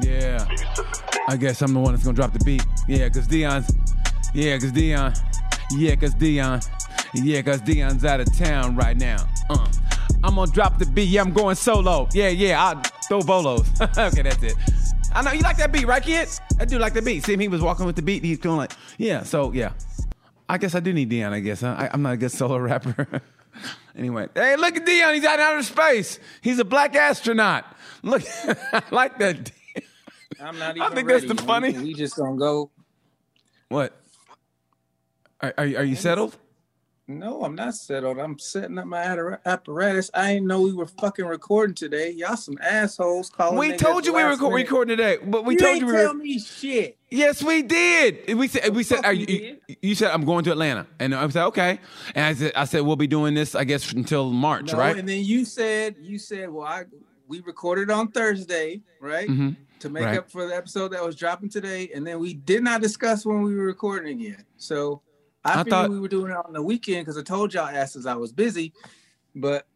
Yeah. I guess I'm the one that's gonna drop the beat. Yeah, cause Dion's. Yeah, cause Dion. Yeah, cause Dion. Yeah, cause Dion's out of town right now. Uh. I'm gonna drop the beat. Yeah, I'm going solo. Yeah, yeah. I throw bolos. okay, that's it. I know you like that beat, right, kid? I do like the beat. See him, he was walking with the beat. He's feeling like, yeah. So yeah. I guess I do need Dion. I guess huh? I, I'm not a good solo rapper. anyway, hey, look at Dion. He's out outer space. He's a black astronaut. Look, I like that. I'm not I think ready. that's the funny- We, we just gonna go. What? Are, are, you- are you settled? No, I'm not settled. I'm setting up my apparatus. I didn't know we were fucking recording today. Y'all some assholes calling. We told you we were reco- minute. recording today, but we you told ain't you we tell were. me shit. Yes, we did. We said we said fuck are you, you said I'm going to Atlanta, and I said okay, and I said I said we'll be doing this I guess until March, No, right? And then you said you said, well, I we recorded on Thursday, right? Mhm. To make Right. up for the episode that was dropping today, and then we did not discuss when we were recording again. So I, I figured thought- we were doing it on the weekend because I told y'all asses I was busy, but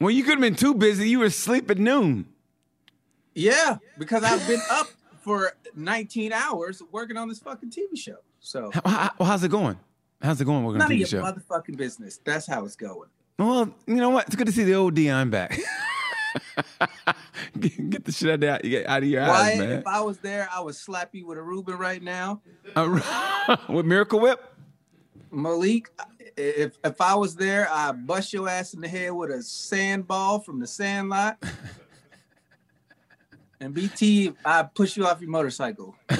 Well, you could have been too busy. You were asleep at noon. yeah, because I've been up for 19 hours working on this fucking TV show. So How, how- how's it going? How's it going working on none the of your show? motherfucking business. That's how it's going. Well, you know what? It's good to see the old Dion back. get, get the shit out of, out of your Why? eyes, man. If I was there, I would slap you with a Reuben right now. Uh, with Miracle Whip? Malik, if if I was there, I'd bust your ass in the head with a sandball from the sandlot. And BT, I push you off your motorcycle. you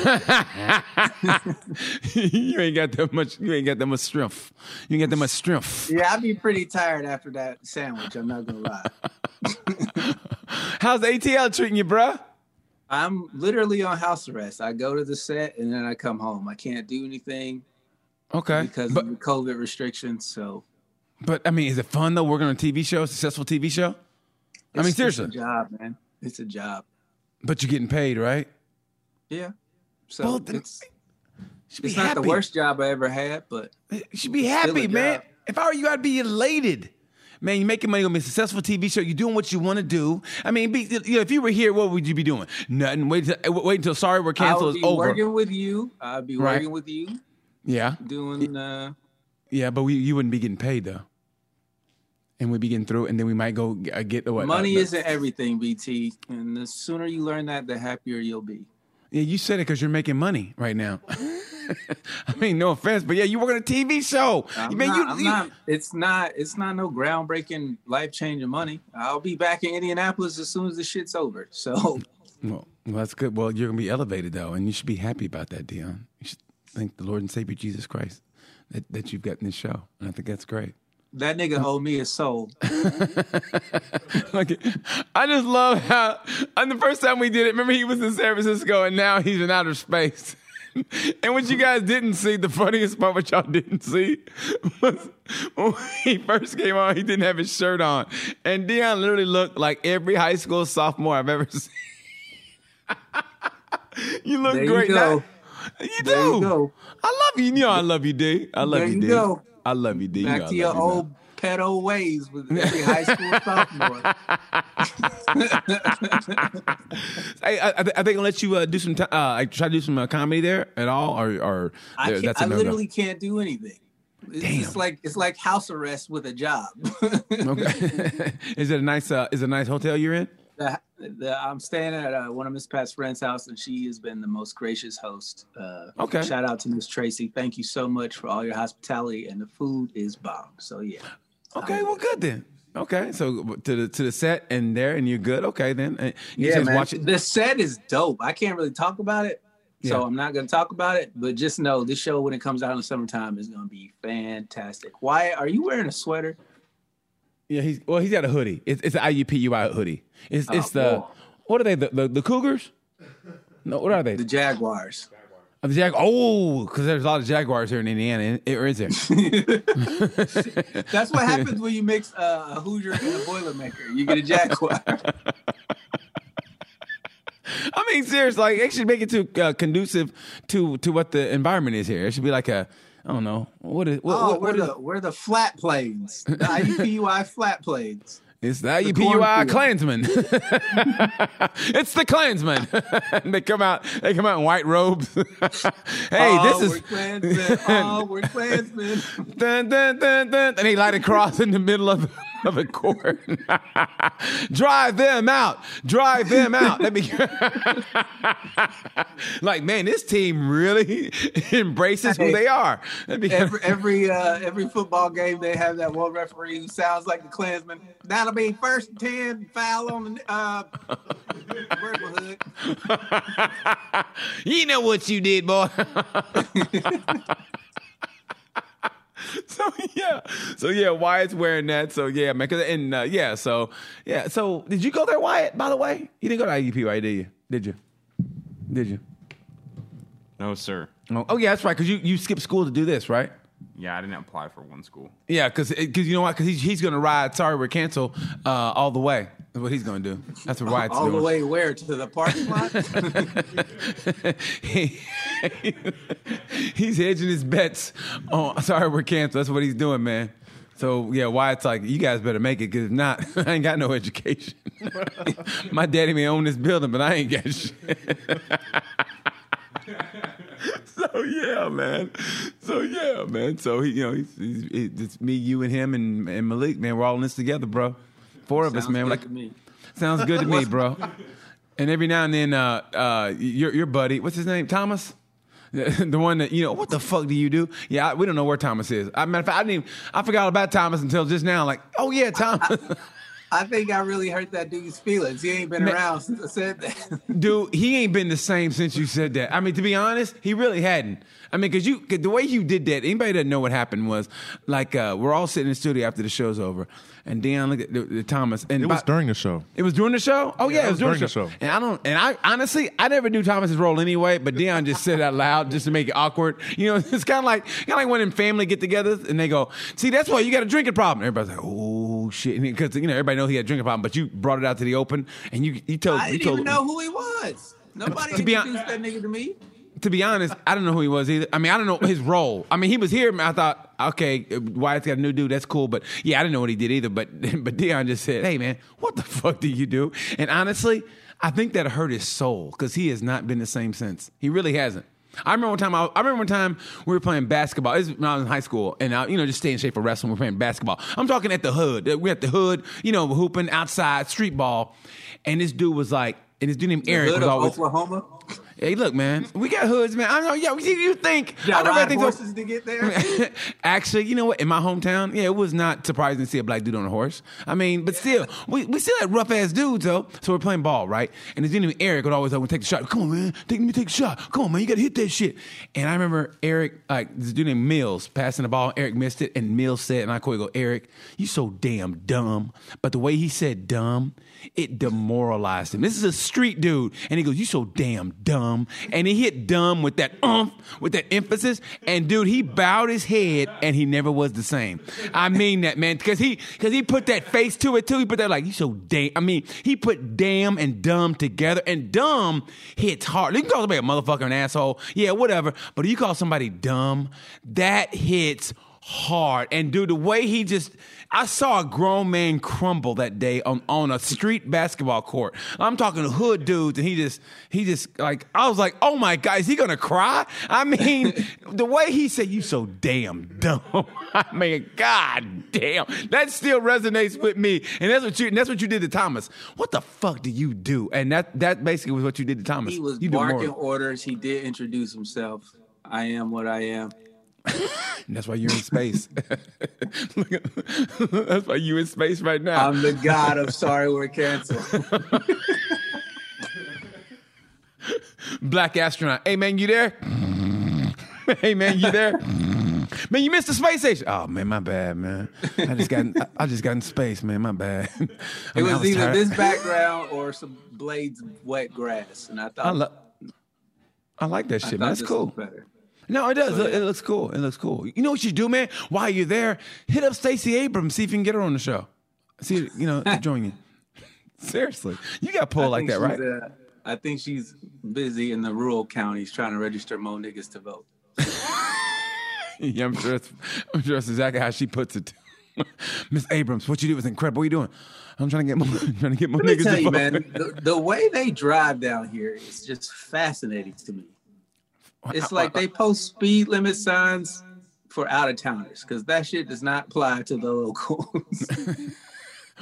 ain't got that much. You ain't got that much strength. You ain't got that much strength. Yeah, I'd be pretty tired after that sandwich. I'm not gonna lie. How's ATL treating you, bruh? I'm literally on house arrest. I go to the set and then I come home. I can't do anything Okay, because but of the COVID restrictions. So but I mean, is it fun though working on a TV show, a successful TV show? I mean, seriously. it's a job, man. It's a job. But you're getting paid, right? Yeah. So Well, then- it's it's not happy. the worst job I ever had, but You should be happy, man. job. If I were you, I'd be elated. Man, you're making money, gonna a successful TV show. You're doing what you want to do. I mean, be, you know, if you were here, what would you be doing? Nothing. Wait, till, wait until sorry we're canceled is be over. working with you. I'd be Right. working with you, Yeah, doing. Uh, yeah, but we you wouldn't be getting paid though, and we'd be getting through, and then we might go uh, get the what? money uh, the- isn't everything, BT. And the sooner you learn that, the happier you'll be. Yeah, you said it because you're making money right now. I mean, no offense, but yeah, you work on a TV show. I'm, Man, not, you, I'm you- not. It's not. It's not no groundbreaking, life changing money. I'll be back in Indianapolis as soon as the shit's over. So Well, well, that's good. Well, you're gonna be elevated though, and you should be happy about that, Dion. You should thank the Lord and Savior Jesus Christ that, that you've gotten this show, and I think that's great. That nigga owe me a soul. like, I just love how on the first time we did it, remember he was in San Francisco, and now he's in outer space. and what you guys didn't see, the funniest part, what y'all didn't see, was when he first came on, he didn't have his shirt on, and Dion literally looked like every high school sophomore I've ever seen. you look There great you now. You There do. you go. I love you. You know I love you, D. I love There you, you D. go. I love you, D. Back I to your love you, old pedo ways with every high school sophomore. Hey, I, I, th- are they gonna let you uh, do some? T- uh, try to do some uh, comedy there at all, or, or I, a I literally can't do anything. It's Damn. just like it's like house arrest with a job. Okay. is it a nice? Uh, is it a nice hotel you're in? the, the, I'm staying at uh, one of Miss Pat's friend's house, and she has been the most gracious host. Uh, Okay. Shout out to Miss Tracy. Thank you so much for all your hospitality, and the food is bomb. So yeah. Okay, well, good then. Okay, so to the to the set and there, and you're good. Okay, then. Uh, You Yeah, just man. watch it. The set is dope. I can't really talk about it, so I'm not going to talk about it. But just know this show, when it comes out in the summertime, is going to be fantastic. Why are you wearing a sweater? Yeah, he's well. He's got a hoodie. It's it's an IUPUI hoodie. It's it's Oh, the what are they? The, the the Cougars? No, what are they? The Jaguars. Uh, the Jag. Oh, because there's a lot of Jaguars here in Indiana, or is there? That's what happens when you mix uh, a Hoosier and a Boilermaker. You get a Jaguar. I mean, seriously, like it should make it too uh, conducive to to what the environment is here. It should be like a I don't know what is what, Oh, what, we're what is the we're the flat planes. The IUPUI flat planes. It's the IUPUI cornfield. Klansman. it's the Klansmen. they come out. They come out in white robes. hey, oh, this we're is Klansmen. Oh, we're Klansmen. dun, dun, dun, dun, and he light a cross in the middle of of a court. Drive them out. Drive them out. Let me. like man, this team really embraces who they are. Me- every every uh, every football game they have that one referee who sounds like the Klansman. That'll be first and ten, foul on the uh, where's my hood? you know what you did, boy. so yeah, so yeah, Wyatt's wearing that. So yeah, man. 'cause- and uh, yeah, so yeah, so did you go there, Wyatt? By the way, you didn't go to IUP, right? Did you? Did you? Did you? No, sir. Oh, oh yeah, that's right. Because you you skipped school to do this, right? Yeah, I didn't apply for one school. Yeah, because because you know what? Because he's he's gonna ride. Sorry, we're canceled. Uh, all the way. That's what he's gonna do. That's what Wyatt's All doing. the way where to the parking lot? He- he's hedging his bets. Oh, sorry, we're canceled. That's what he's doing, man. So yeah, Wyatt's like, you guys better make it, because if not, I ain't got no education. My daddy may own this building, but I ain't got shit. so yeah, man. So yeah, man. So he, you know, he's, he's, he's it's me, you, and him, and, and Malik. Man, we're all in this together, bro. Four of us, man. good Like to me. Sounds good to me, bro. And every now and then, uh, uh, your your buddy, what's his name, Thomas, the one that you know, what the fuck do you do? Yeah, I, we don't know where Thomas is. I matter of fact, I didn't. Even, I forgot about Thomas until just now. Like, oh yeah, Thomas, I think I really hurt that dude's feelings. He ain't been Man. around since I said that. dude, he ain't been the same since you said that. I mean, to be honest, he really hadn't. I mean, cause you, cause the way you did that, anybody that know what happened was like, uh, we're all sitting in the studio after the show's over, and Dion looked at the, the Thomas, and It was by- during the show. It was during the show. Oh yeah, it was during, the show. And I don't. And I honestly, I never knew Thomas's role anyway. But Dion just said it out loud just to make it awkward. You know, it's kind of like kind of like when in family get-togethers and they go, "See, that's why you got a drinking problem." Everybody's like, "Oh shit," because you know everybody knows he had a drinking problem. But you brought it out to the open, and you you told I didn't told even know who he was. Nobody To be hon- introduced that nigga to me. To be honest, I don't know who he was either. I mean, I don't know his role. I mean, he was here. I thought, okay, Wyatt's got a new dude. That's cool. But yeah, I didn't know what he did either. But but Dion just said, hey man, what the fuck do you do? And honestly, I think that hurt his soul because he has not been the same since. He really hasn't. I remember one time. I, I remember one time we were playing basketball. This was when I was in high school, and I, you know, just stay in shape for wrestling. We're playing basketball. I'm talking at the hood. We're at the hood, you know, hooping outside, street ball, and this dude was like, and this dude named Eric Hood was of always. Oklahoma. Hey, look, man, we got hoods, man. I know, yeah. You, you think? Yeah, I know ride horses to get there. Actually, you know what? In my hometown, yeah, it was not surprising to see a black dude on a horse. I mean, but still, we, we still had rough ass dudes though. So we're playing ball, right? And his enemy Eric would always over take the shot. Come on, man, take me take a shot. Come on, man, you gotta hit that shit. And I remember Eric, like this dude named Mills, passing the ball. Eric missed it, and Mills said, and I quote, "Go, Eric, you so damn dumb." But the way he said dumb, it demoralized him. This is a street dude, and he goes, "You so damn dumb," and he hit dumb with that umph, with that emphasis. And dude, he bowed his head, and he never was the same. I mean that, man, because he because he put that face to it too. He put that like, "You so damn." I mean, he put damn and dumb together, and dumb hits hard. You can call somebody a motherfucker, an asshole, yeah, whatever. But you call somebody dumb, that hits hard. And dude, the way he just I saw a grown man crumble that day on, on a street basketball court. I'm talking to hood dudes, and he just he just like I was like, oh my god, is he gonna cry? I mean, the way he said, "You so damn dumb." I mean, god damn, that still resonates with me. And that's what you and that's what you did to Thomas. What the fuck do you do? And that that basically was what you did to Thomas. He was you barking orders. He did introduce himself. I am what I am. That's why you're in space. That's why you're in space right now. I'm the god of sorry we're canceled. Black astronaut. Hey man, you there? hey man, you there? man, you missed the space station. Oh man, my bad, man. I just got in, I, I just got in space, man. My bad. I It mean, I was either tired. this background or some blades of wet grass, and I thought I, lo- I like that shit, man. That's cool. better. No, it does. So, It- yeah. It looks cool. It looks cool. You know what you do, man? While you're there, hit up Stacey Abrams, see if you can get her on the show. See, you know, join you. Seriously, you got pulled like that, right? uh, I think she's busy in the rural counties trying to register more niggas to vote. Yeah, I'm sure. That's, I'm sure that's exactly how she puts it. Miss Abrams, what you do was incredible. What are you doing? I'm trying to get more, trying to get more Let me niggas. tell to you, vote. man, the, the way they drive down here is just fascinating to me. It's like they post speed limit signs for out of towners because that shit does not apply to the locals.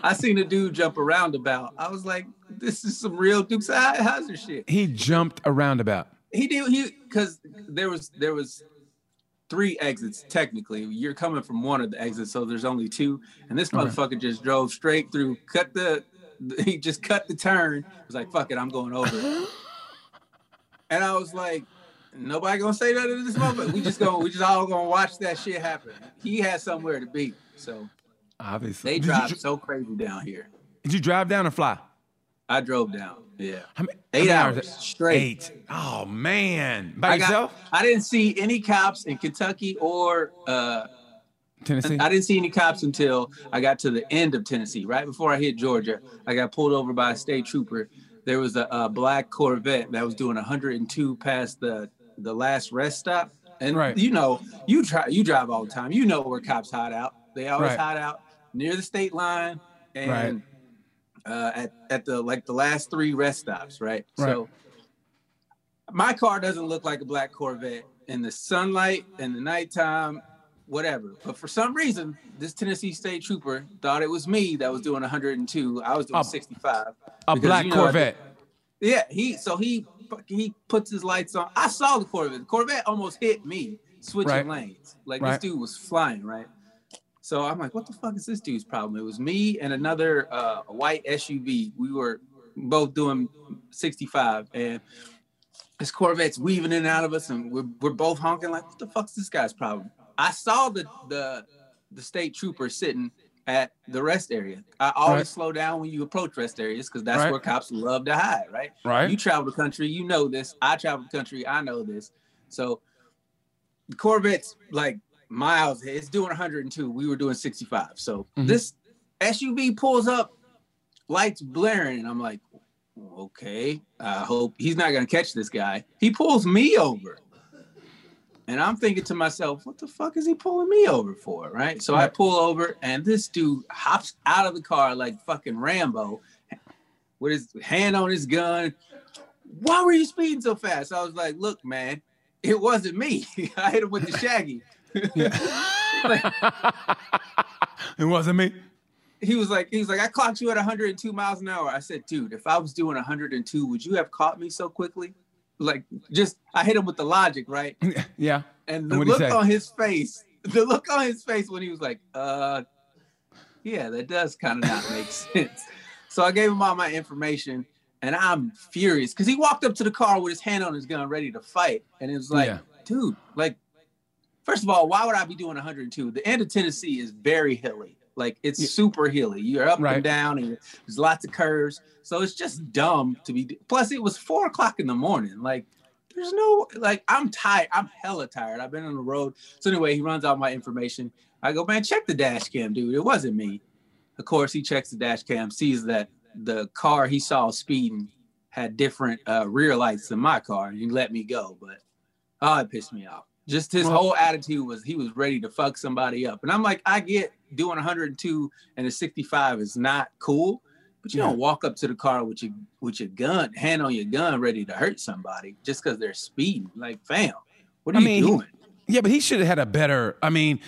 I seen a dude jump a roundabout. I was like, this is some real Dukes of Hazzard shit. He jumped a roundabout. He did he because there was there was three exits technically. You're coming from one of the exits, so there's only two. And this motherfucker just drove straight through, cut the he just cut the turn. Was like, fuck it, I'm going over. and I was like, nobody gonna say that in this moment. We just gonna we just all gonna watch that shit happen. He had somewhere to be, so Obviously. they drive dr- so crazy down here. Did you drive down or fly? I drove down. Yeah. How many, Eight how many hours straight. Eight. Oh man, by I got- yourself? I didn't see any cops in Kentucky or uh Tennessee. I didn't see any cops until I got to the end of Tennessee. Right before I hit Georgia, I got pulled over by a state trooper. There was a, a black Corvette that was doing 102 past the the last rest stop. And Right. you know, you try you drive all the time. You know where cops hide out. They always Right. hide out near the state line and uh, at at the like the last three rest stops. Right. So my car doesn't look like a black Corvette in the sunlight in the nighttime whatever. But for some reason, this Tennessee State Trooper thought it was me that was doing 102. I was doing A- 65. a because, black you know, Corvette. Yeah, he so he fucking- he puts his lights on. I saw the Corvette. The Corvette almost hit me switching Right. lanes. Like Right. this dude was flying right. So I'm like, what the fuck is this dude's problem? It was me and another uh, white SUV. We were both doing 65, and this Corvette's weaving in and out of us, and we're, we're both honking like, what the fuck's this guy's problem? I saw the the the state trooper sitting at the rest area. I always Right. slow down when you approach rest areas because that's Right. where cops love to hide, right? Right. You travel the country, you know this. I travel the country, I know this. So Corvette's like miles, it's doing 102. We were doing 65. So Mhm. this SUV pulls up, lights blaring, and I'm like, okay, I hope he's not gonna catch this guy. He pulls me over. And I'm thinking to myself, what the fuck is he pulling me over for? Right. So I pull over and this dude hops out of the car like fucking Rambo with his hand on his gun. Why were you speeding so fast? I was like, look, man, it wasn't me. I hit him with the shaggy. it wasn't me. he was like, he was like, I clocked you at 102 miles an hour. I said, dude, if I was doing 102, would you have caught me so quickly? Like, just I hit him with the logic, right? yeah. And the And look on his face, the look on his face when he was like, uh, yeah, that does kind of not make sense. So I gave him all my information and I'm furious because he walked up to the car with his hand on his gun ready to fight. And it was like, Yeah. dude, like, first of all, why would I be doing 102? The end of Tennessee is very hilly. Like it's Yeah. super hilly. You're up Right. and down, and there's lots of curves. So it's just dumb to be. Plus, it was four o'clock in the morning. Like, there's no like. I'm tired. I'm hella tired. I've been on the road. So anyway, he runs out my information. I go, man, check the dash cam, dude. It wasn't me. Of course, he checks the dash cam, sees that the car he saw speeding had different uh, rear lights than my car, and he let me go. But oh, it pissed me off. Just his whole attitude was he was ready to fuck somebody up, and I'm like, I get doing 102 and a 65 is not cool, but you Yeah. don't walk up to the car with your with your gun, hand on your gun, ready to hurt somebody just because they're speeding. Like, fam, what are I you mean, he- doing? Yeah, but he should have had a better. I mean,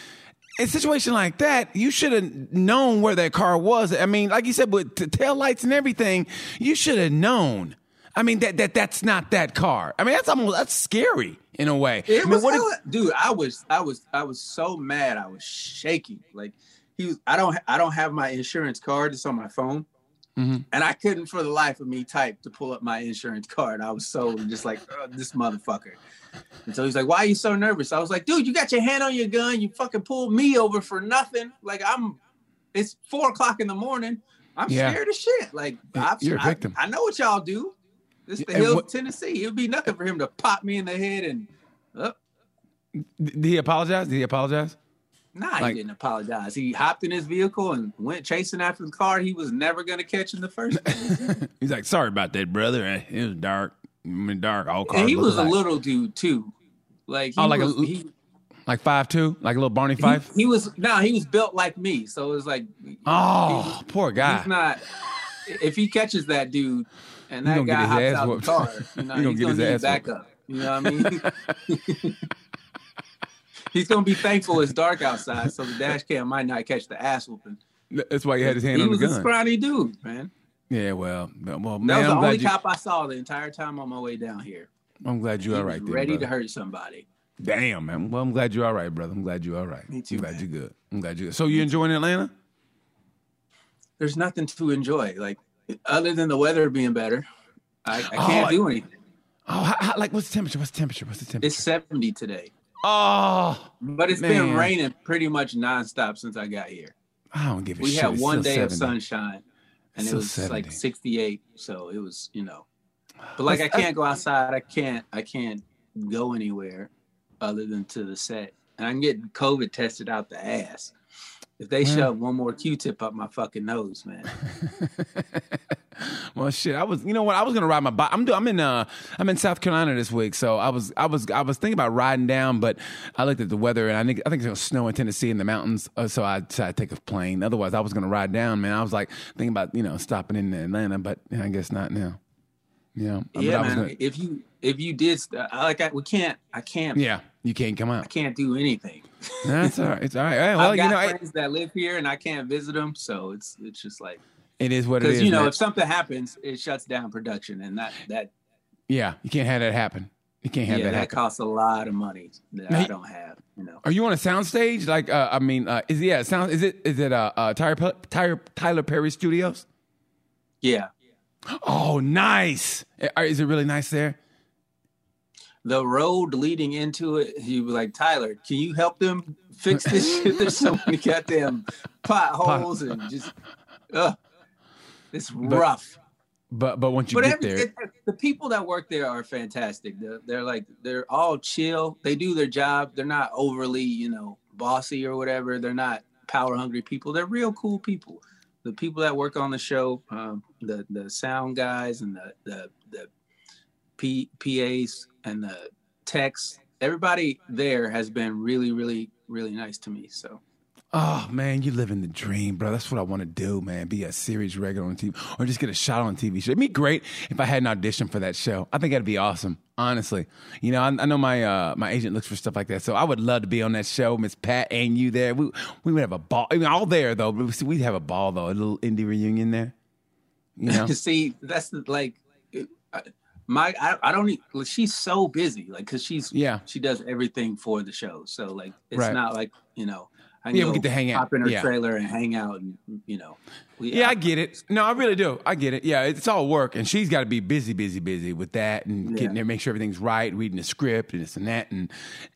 in a situation like that, you should have known where that car was. I mean, like you said, with the tail lights and everything, you should have known. I mean, that that that's not that car. I mean, that's almost that's scary in a way. It I mean, was what dude. I was, I was, I was so mad. I was shaking. Like he was. I don't, I don't have my insurance card. It's on my phone, Mhm. and I couldn't for the life of me type to pull up my insurance card. I was so just like "Ugh, this motherfucker. And so he's like, "Why are you so nervous?" I was like, "Dude, you got your hand on your gun. You fucking pulled me over for nothing. Like I'm. It's four o'clock in the morning. I'm Yeah. scared as shit. Like I've, You're a victim. I, know what y'all do. This the hills what- of Tennessee. It'd be nothing for him to pop me in the head and. Uh, did he apologize? Did he apologize? Nah, Like- he didn't apologize. He hopped in his vehicle and went chasing after the car he was never going to catch in the first place. He's like, sorry about that, brother. Eh, It was dark. I mean, dark. All cars. and he was a little dude too. Like he Oh, like a was, l- he, Like five two, like a little Barney Fife. He, he was no, he was built like me, so it was like oh, poor guy. he's not. If he catches that dude and that guy hops ass out the car, you know, He gonna he's get gonna his backup. You know what I mean? he's gonna be thankful it's dark outside, so the dash cam might not catch the ass whooping. That's why he had his hand he on the gun. He was a scrawny dude, man. Yeah, well, well, That was the I'm only you. cop I saw the entire time on my way down here. I'm glad you're all right. Then, ready to hurt somebody. Damn, man. Well, I'm glad you're all right, brother. I'm glad you're all right. Me too, I'm glad man. you're good. I'm glad you're good. So you enjoying Atlanta? There's nothing to enjoy, like other than the weather being better. I, I Oh, can't I- do anything. Oh, how, how, like what's the temperature? What's the temperature? What's the temperature? It's 70 today, oh, but it's been raining pretty much nonstop since I got here. I don't give a we shit. We had It's one day of sunshine and it was 70. like 68 so it was you know but like i can't go outside i can't i can't go anywhere other than to the set and i'm getting covid tested out the ass if they Yeah. shove one more q-tip up my fucking nose man well, shit. I was, you know what? I was gonna ride my bike. I'm, I'm in, uh, I'm in South Carolina this week, so I was, I was, I was thinking about riding down, but I looked at the weather and I think, I think it's gonna snow in Tennessee in the mountains, uh, so I decided to take a plane. Otherwise, I was gonna ride down, man. I was like thinking about, you know, stopping in Atlanta, but yeah, I guess not now. Yeah, yeah I was man gonna- if you if you did st- I like i we can't i can't yeah, you can't come out. i can't do anything That's all right. It's all right. Hey, well, i've you got know, it, friends that live here and i can't visit them so it's it's just like it is what it is. because you know man. if something happens it shuts down production and that that yeah, you can't have that happen. You can't have yeah, that that, happen. costs a lot of money that Now, I don't have. You know, Are you on a soundstage? Like, uh, I mean, uh, is yeah, sound is it is it uh, uh Tyler, Tyler Tyler Perry Studios? yeah. Oh, nice. Uh, Is it really nice there? The road leading into it, he was like, Tyler, can you help them fix this shit? There's so many goddamn potholes and just, ugh, it's rough. But but once you But get every, there, it, the people that work there are fantastic. They're, they're like, they're all chill. They do their job. They're not overly, you know, bossy or whatever. They're not power hungry people. They're real cool people. The people that work on the show, um, the the sound guys and the the the P, PAs and the techs, everybody there has been really, really, really nice to me. So oh man, you living the dream, bro. That's what I want to do, man. Be a series regular on TV, or just get a shot on TV show. It'd be great if I had an audition for that show. I think that'd be awesome. Honestly, you know, I, I know my uh, my agent looks for stuff like that, so I would love to be on that show. Miss Pat and you there, we we would have a ball. I mean, all there though. We'd have a ball though, a little indie reunion there. You know, see, that's like it- I- my I, I don't. e- She's so busy, like because she's yeah. she does everything for the show. So like it's Right. not like you know I Yeah, we get to hang out. hop in her Yeah. trailer and hang out and you know. Yeah, I get it. No, I really do. I get it. Yeah, it's all work, and she's got to be busy, busy, busy with that, and Yeah. getting there, make sure everything's right, reading the script, and this and that, and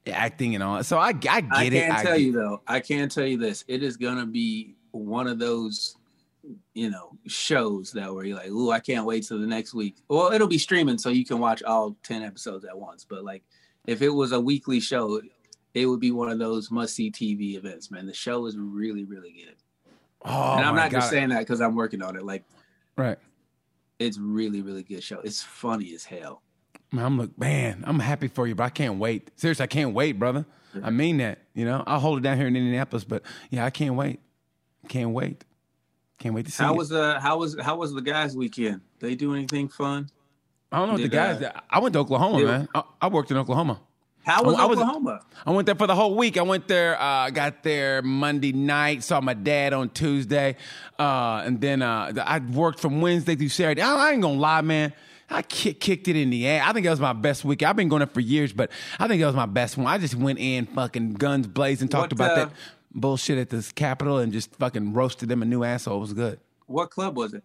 acting and all. that. So I, I get it. I it. can I tell get you though. I can tell you this. It is gonna be one of those, you know, shows that where you're like, "Ooh, I can't wait till the next week." Well, it'll be streaming, so you can watch all ten episodes at once. But like, if it was a weekly show, it would be one of those must-see TV events. Man, the show is really, really good. Oh, and I'm not just saying that because I'm working on it. Like, right. it's really, really good show. It's funny as hell. Man, I'm like, man, I'm happy for you, but I can't wait. Seriously, I can't wait, brother. I mean that. You know, I'll hold it down here in Indianapolis, but yeah, I can't wait. Can't wait. Can't wait to see. How it. was uh how was how was the guys' weekend? They do anything fun? I don't know what the guys. uh, I went to Oklahoma, did- man. I, I worked in Oklahoma. How was I Oklahoma? I went there for the whole week. I went there, uh, got there Monday night, saw my dad on Tuesday, uh, and then uh, I worked from Wednesday through Saturday. I, I ain't gonna lie, man. I kick, kicked it in the air. I think that was my best week. I've been going there for years, but I think that was my best one. I just went in fucking guns blazing, talked What, about uh, that bullshit at this Capitol, and just fucking roasted them a new asshole. It was good. What club was it?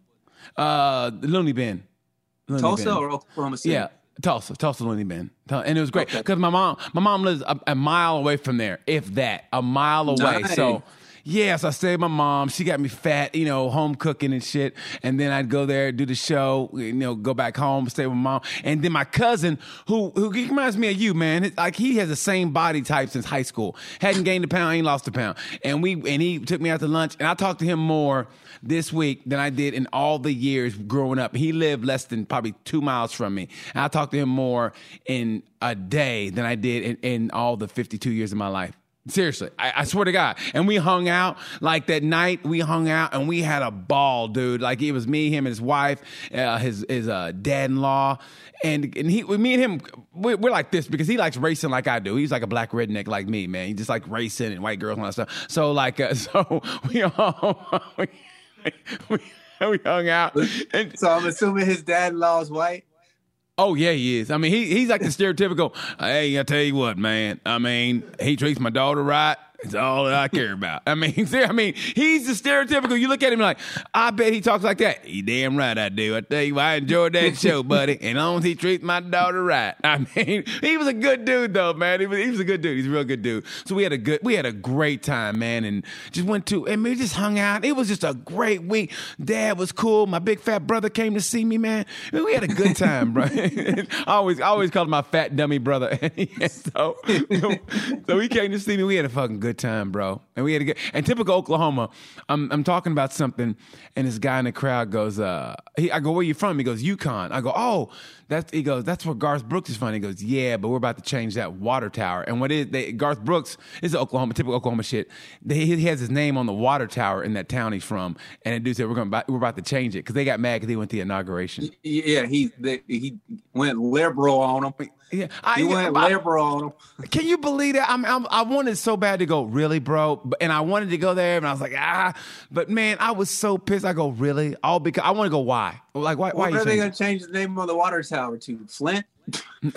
Uh, the Loony Bin. Loony Tulsa Bin. or Oklahoma City? Yeah, Tulsa, Tulsa Loony Bin, and it was great Okay. because my mom, my mom lives a, a mile away from there, if that, a mile away. Nice. So, yeah, so I stayed with my mom. She got me fat, you know, home cooking and shit. And then I'd go there, do the show, you know, go back home, stay with mom. And then my cousin, who who reminds me of you, man. Like he has the same body type since high school. Hadn't gained a pound, ain't lost a pound. And we and he took me out to lunch, and I talked to him more this week than I did in all the years growing up. He lived less than probably two miles from me. And I talked to him more in a day than I did in, in all the 52 years of my life. Seriously, I, I swear to God. And we hung out like that night. We hung out and we had a ball, dude. Like it was me, him, and his wife, uh, his his uh, dad-in-law, and and he, me and him, we're, we're like this because he likes racing like I do. He's like a black redneck like me, man. He just like racing and white girls and all that stuff. So like, uh, so we all we, we, we hung out. And, So I'm assuming his dad-in-law is white. Oh yeah, he is. I mean, he he's like the stereotypical. Hey, I tell you what, man. I mean, he treats my daughter right. It's all that I care about. I mean, see, I mean, he's the stereotypical. You look at him like, I bet he talks like that. You damn right I do. I tell you, I enjoyed that show, buddy. And long as he treats my daughter right. I mean, he was a good dude though, man. He was, he was a good dude. He's a real good dude. So we had a good, we had a great time, man, and just went to, and we just hung out. It was just a great week. Dad was cool. My big fat brother came to see me, man. We had a good time, bro. I always, I always called him my fat dummy brother. so, so he came to see me. We had a fucking good time, bro. And we had a good, and typical Oklahoma. I'm, I'm talking about something, and this guy in the crowd goes, uh, he, I go, where you from? He goes, Yukon. I go, oh, that's, he goes, that's where Garth Brooks is from. He goes, yeah, but we're about to change that water tower. And what is, they, Garth Brooks is Oklahoma, typical Oklahoma shit. They, he has his name on the water tower in that town he's from. And the dude said, we're to, we're about to change it because they got mad because he went to the inauguration. Yeah, he they, he went liberal on him. Yeah, I, He went I- liberal on him. Can you believe that? I'm, I'm, I wanted so bad to go, really, bro? And I wanted to go there, and I was like, ah. But man, I was so pissed. I go, really? All because I want to go. Why? Like, why? You are they going to change the name of the water tower to? Flint?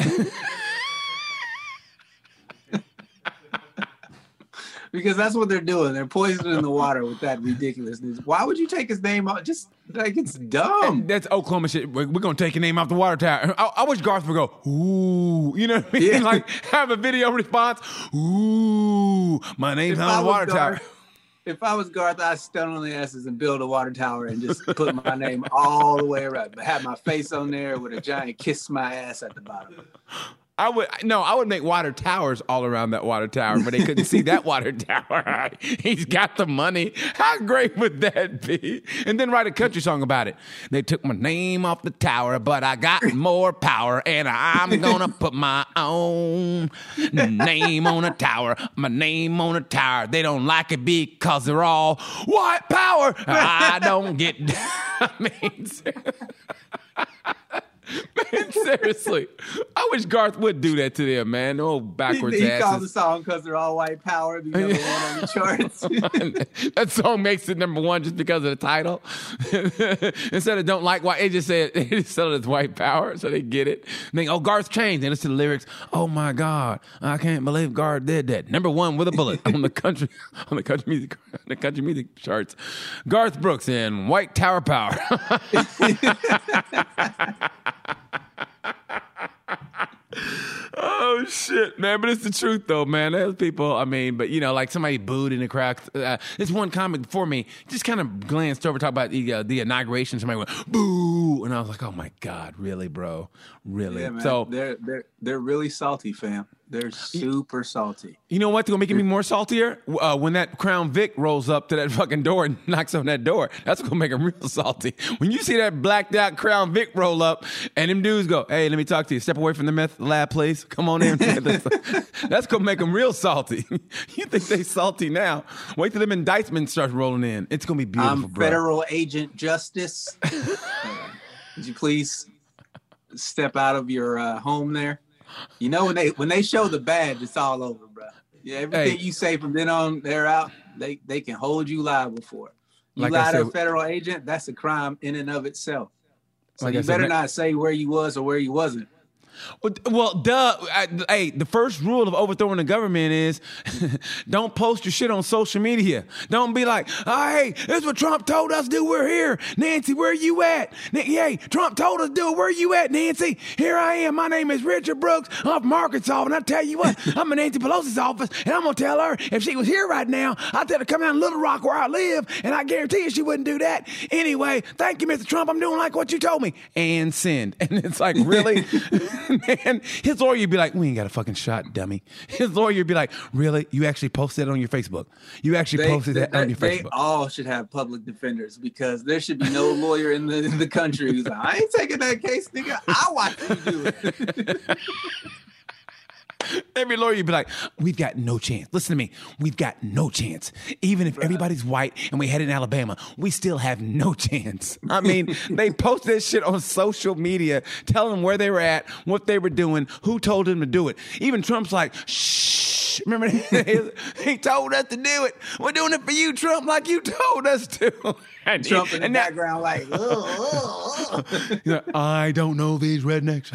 because that's what they're doing. They're poisoning the water with that ridiculousness. Why would you take his name out? Just like it's dumb. That's Oklahoma shit. We're, we're gonna take your name off the water tower. I, I wish Garth would go, ooh, you know what I mean? Yeah. Like have a video response. Ooh, my name's If on I the water tower. If I was Garth, I'd stun on the asses and build a water tower and just put my name all the way around. Have my face on there with a giant kiss my ass at the bottom. I would no, I would make water towers all around that water tower, but they couldn't see that water tower. He's got the money. How great would that be? And then write a country song about it. They took my name off the tower, but I got more power, and I'm gonna put my own name on a tower. My name on a tower. They don't like it because they're all white power. I don't get. I mean. Man, seriously. I wish Garth would do that to them, man. Oh, He, backwards he called the song because they're all white power. Be number one on the charts. that song makes it number one just because of the title. Instead of don't like white, it just said it just said it's white power, so they get it. And they oh Garth changed, and to the lyrics. Oh my God, I can't believe Garth did that. Number one with a bullet on the country on the country music the country music charts. Garth Brooks and White Tower Power. Oh shit, man! But it's the truth, though, man. There's people. I mean, but you know, like somebody booed in the crowd. Uh, this one comic before me just kind of glanced over, talk about the uh, the inauguration. Somebody went boo, and I was like, oh my god, really, bro, really? yeah. So they're they're they're really salty, fam. They're super salty. you know what's gonna make it me more saltier? Uh, when that Crown Vic rolls up to that fucking door and knocks on that door, that's gonna make them real salty. When you see that blacked out Crown Vic roll up and them dudes go, "Hey, let me talk to you. Step away from the meth lab, please. Come on in." that's gonna make them real salty. you think they salty now? Wait till them indictments start rolling in. It's gonna be beautiful, I'm bro. federal agent justice. Would you please step out of your uh, home there? You know when they when they show the badge, it's all over, bro. Yeah, everything Hey. you say from then on they're out, they they can hold you liable for. it. You Like lie to a federal agent, that's a crime in and of itself. So Like you said, better not say where you was or where you wasn't. Well, duh. I, hey, the first rule of overthrowing the government is don't post your shit on social media. Don't be like, oh, hey, this is what Trump told us to do. We're here. Nancy, where you at? Hey, Trump told us to do it. Where you at, Nancy? Here I am. My name is Richard Brooks. I'm from Arkansas. And I tell you what, I'm in Nancy Pelosi's office. And I'm going to tell her if she was here right now, I'd tell her to come down to Little Rock where I live. And I guarantee you she wouldn't do that. Anyway, thank you, Mr. Trump. I'm doing like what you told me. And send. And it's like, really? Man, his lawyer would be like, we ain't got a fucking shot, dummy. His lawyer would be like, really? You actually posted it on your Facebook? You actually They, posted that on your they Facebook? They all should have public defenders because there should be no lawyer in the in the country who's like, I ain't taking that case, nigga. I watch you do it. Every lawyer you'd be like, we've got no chance. Listen to me. We've got no chance. Even if everybody's white and we head in Alabama, we still have no chance. I mean, they post this shit on social media, telling them where they were at, what they were doing, who told them to do it. Even Trump's like, shh. Remember, he told us to do it. We're doing it for you, Trump, like you told us to. And, he- Trump in the and that- background, like, "Ugh, ugh, ugh." Like, I don't know these rednecks.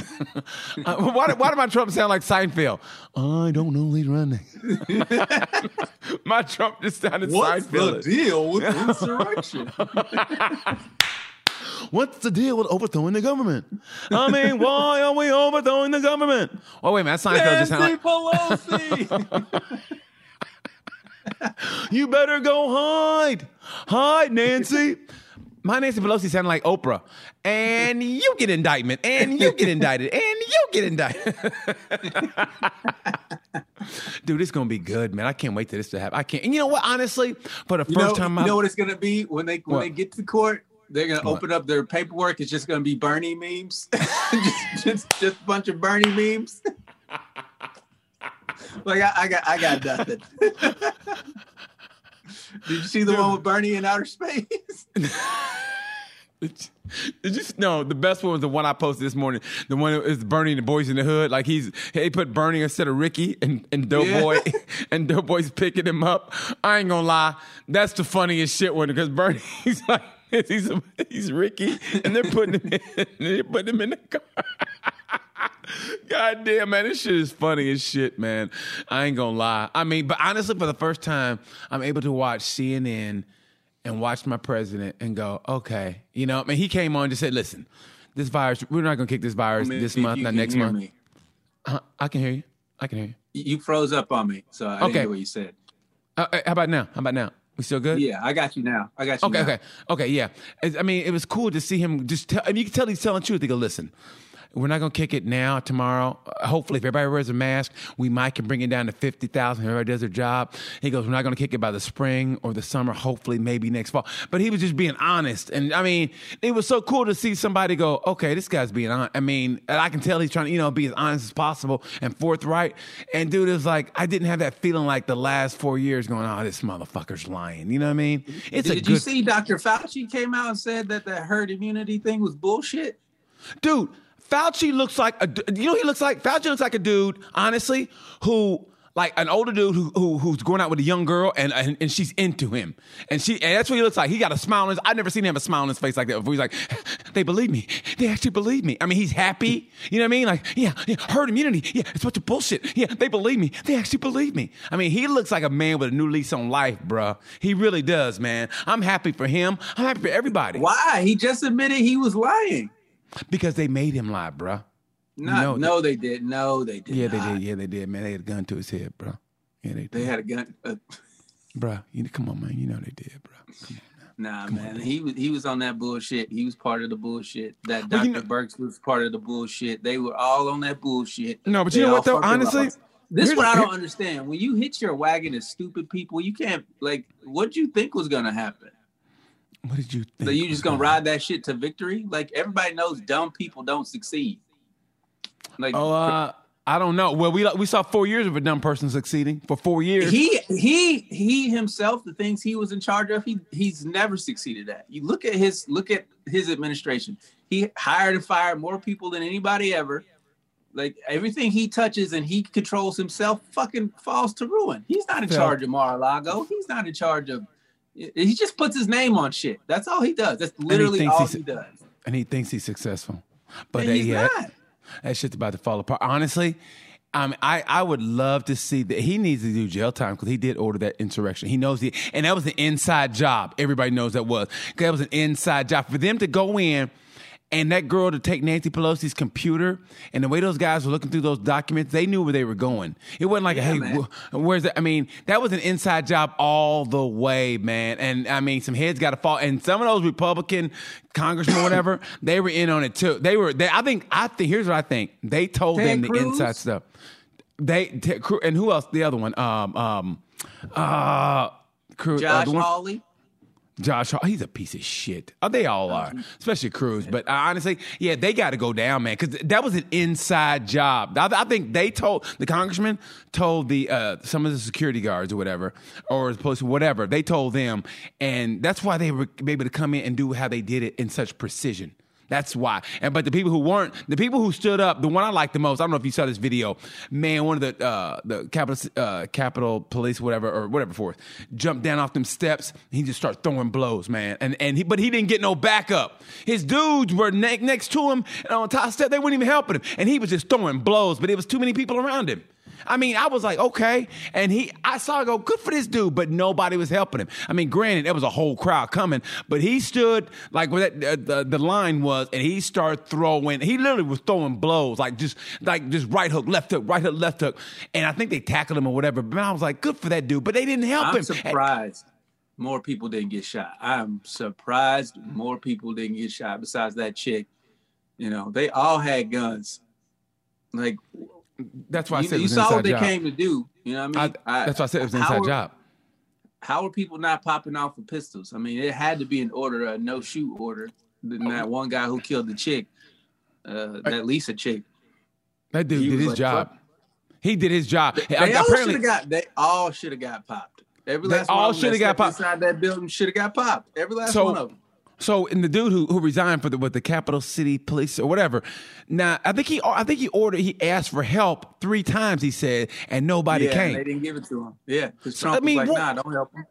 Uh, why, why did my Trump sound like Seinfeld? I don't know these rednecks. my Trump just sounded What's the Seinfeld. deal with insurrection? What's the deal with overthrowing the government? I mean, why are we overthrowing the government? Oh, wait man. That Seinfeld just Nancy sounded like, Pelosi. you better go hide. Hide, Nancy. My Nancy Pelosi sounded like Oprah. And you get indictment. And you get indicted. And you get indicted. Dude, it's gonna be good, man. I can't wait for this to happen. I can't. And you know what? Honestly, for the You first know, time, you I- know what it's gonna be when they when What? they get to court. They're gonna What? open up their paperwork. It's just gonna be Bernie memes, just, just just a bunch of Bernie memes. like I, I got I got nothing. Did you see the one with Bernie in outer space? Did you no? The best one was the one I posted this morning. The one is Bernie and the boys in the hood. Like he's he put Bernie instead of Ricky and and Doughboy and Doughboy's picking him up. I ain't gonna lie, that's the funniest shit one because Bernie's like he's he's Ricky and they're putting him in, they're putting him in the car. God damn, man, this shit is funny as shit, man. I ain't gonna lie. I mean, but honestly, for the first time, I'm able to watch CNN and watch my president and go, okay, you know, I mean, he came on and just said, listen, this virus, we're not gonna kick this virus this month, not next month. Uh, I can hear you. I can hear you. You froze up on me, so I didn't Okay. hear what you said. Uh, uh, how about now? How about now? We still good? Yeah, I got you now. I got you. Okay, now. okay, okay, yeah. I mean, it was cool to see him just tell. I mean, you can tell he's telling the truth. He go, listen, we're not gonna kick it now, tomorrow. Hopefully, if everybody wears a mask, we might can bring it down to fifty thousand. Everybody does their job. He goes, we're not gonna kick it by the spring or the summer. Hopefully, maybe next fall. But he was just being honest, and I mean, it was so cool to see somebody go, okay, this guy's being honest. I mean, I can tell he's trying to, you know, be as honest as possible and forthright. And dude, it was like I didn't have that feeling like the last four years going, oh, this motherfucker's lying. You know what I mean? It's Did a you good see Dr. Fauci came out and said that the herd immunity thing was bullshit? dude. Fauci looks like a. You know, he looks like Fauci looks like a dude, honestly, who like an older dude who, who who's going out with a young girl and, and and she's into him, and she and that's what he looks like. He got a smile on his. I've never seen him have a smile on his face like that. Before. He's like, they believe me. They actually believe me. I mean, he's happy. You know what I mean? Like, yeah, yeah herd immunity. Yeah, it's a bunch of bullshit. Yeah, they believe me. They actually believe me. I mean, he looks like a man with a new lease on life, bruh. He really does, man. I'm happy for him. I'm happy for everybody Why? He just admitted he was lying. Because they made him lie, bruh. No, No, no, they did. No, they did. Yeah, they not. did. Yeah, they did, man. They had a gun to his head, bro. Yeah, they did. They had a gun. Uh, bro, you come on, man. You know they did, bro. Come on. nah, man. He was he was on that bullshit. He was part of the bullshit. That Dr. you know- Birx was part of the bullshit. They were all on that bullshit. No, but you know what though? Honestly, this here's- what I don't understand. When you hit your wagon as stupid people, you can't like. What do you think was gonna happen? What did you think? So you just gonna ride that shit to victory? Like everybody knows, dumb people don't succeed. Like Oh, uh, I don't know. Well, we we saw four years of a dumb person succeeding for four years. he he he himself the things he was in charge of he he's never succeeded at you look at his look at his administration he hired and fired more people than anybody ever like everything he touches and he controls himself fucking falls to ruin he's not in Phil. charge of mar-a-lago he's not in charge of he just puts his name on shit that's all he does that's literally thinks all he does and he thinks he's successful, but and he's had, not That shit's about to fall apart. Honestly, I mean, I, I would love to see that he needs to do jail time because he did order that insurrection. He knows the and that was an inside job. Everybody knows that was. That was an inside job for them to go in and that girl to take Nancy Pelosi's computer and the way those guys were looking through those documents, they knew where they were going. It wasn't like, Yeah, hey, wh- where's that? I mean, that was an inside job all the way, man. And I mean, some heads got to fall. And some of those Republican congressmen, or whatever, they were in on it too. They were. They, I think. I think. Here's what I think. They told Ted them the Cruz? inside stuff. They Cruz- and who else? The other one. Um. Um. Uh. Cruz. uh, Josh the one- Hawley. Josh, Hart, he's a piece of shit. Oh, they all are, especially Cruz. But uh, honestly, yeah, they got to go down, man, because that was an inside job. I, I think they told the congressman told the uh, some of the security guards or whatever, or as opposed to whatever. They told them, and that's why they were able to come in and do how they did it in such precision. That's why. And but the people who weren't, the people who stood up, the one I liked the most. I don't know if you saw this video. Man, one of the uh, the Capitol uh, Capitol Police, whatever or whatever force, jumped down off them steps. He just started throwing blows, man. And and he, but he didn't get no backup. His dudes were ne- next to him and on top step. They weren't even helping him, and he was just throwing blows. But it was too many people around him. I mean, I was like, okay. And he, I saw go, good for this dude, but nobody was helping him. I mean, granted, there was a whole crowd coming, but he stood like where that, uh, the, the line was, and he started throwing, he literally was throwing blows, like just, like just right hook, left hook, right hook, left hook. And I think they tackled him or whatever. But I was like, good for that dude, but they didn't help him. I'm him. surprised more people didn't get shot. I'm surprised more people didn't get shot besides that chick. You know, they all had guns. Like That's why I you, said it you saw what they job. came to do. You know what I mean? I- that's why I said it was an inside are- job. How are people not popping off with pistols? I mean, it had to be an order, a no shoot order. Than that one guy who killed the chick, uh, that Lisa chick. That dude He did his like, job. fuck. He did his job. They I- all apparently, should have got. They all should have got popped. Every last all them shoulda got popped. Inside that building should have got popped. Every last So- one of them. So, and the dude who, who resigned for the with the capital city police or whatever. Now, I think he I think he ordered he asked for help three times. He said, and nobody yeah, came. they didn't give it to him. Yeah, because So, Trump I mean, was like, what- "Nah, don't help him."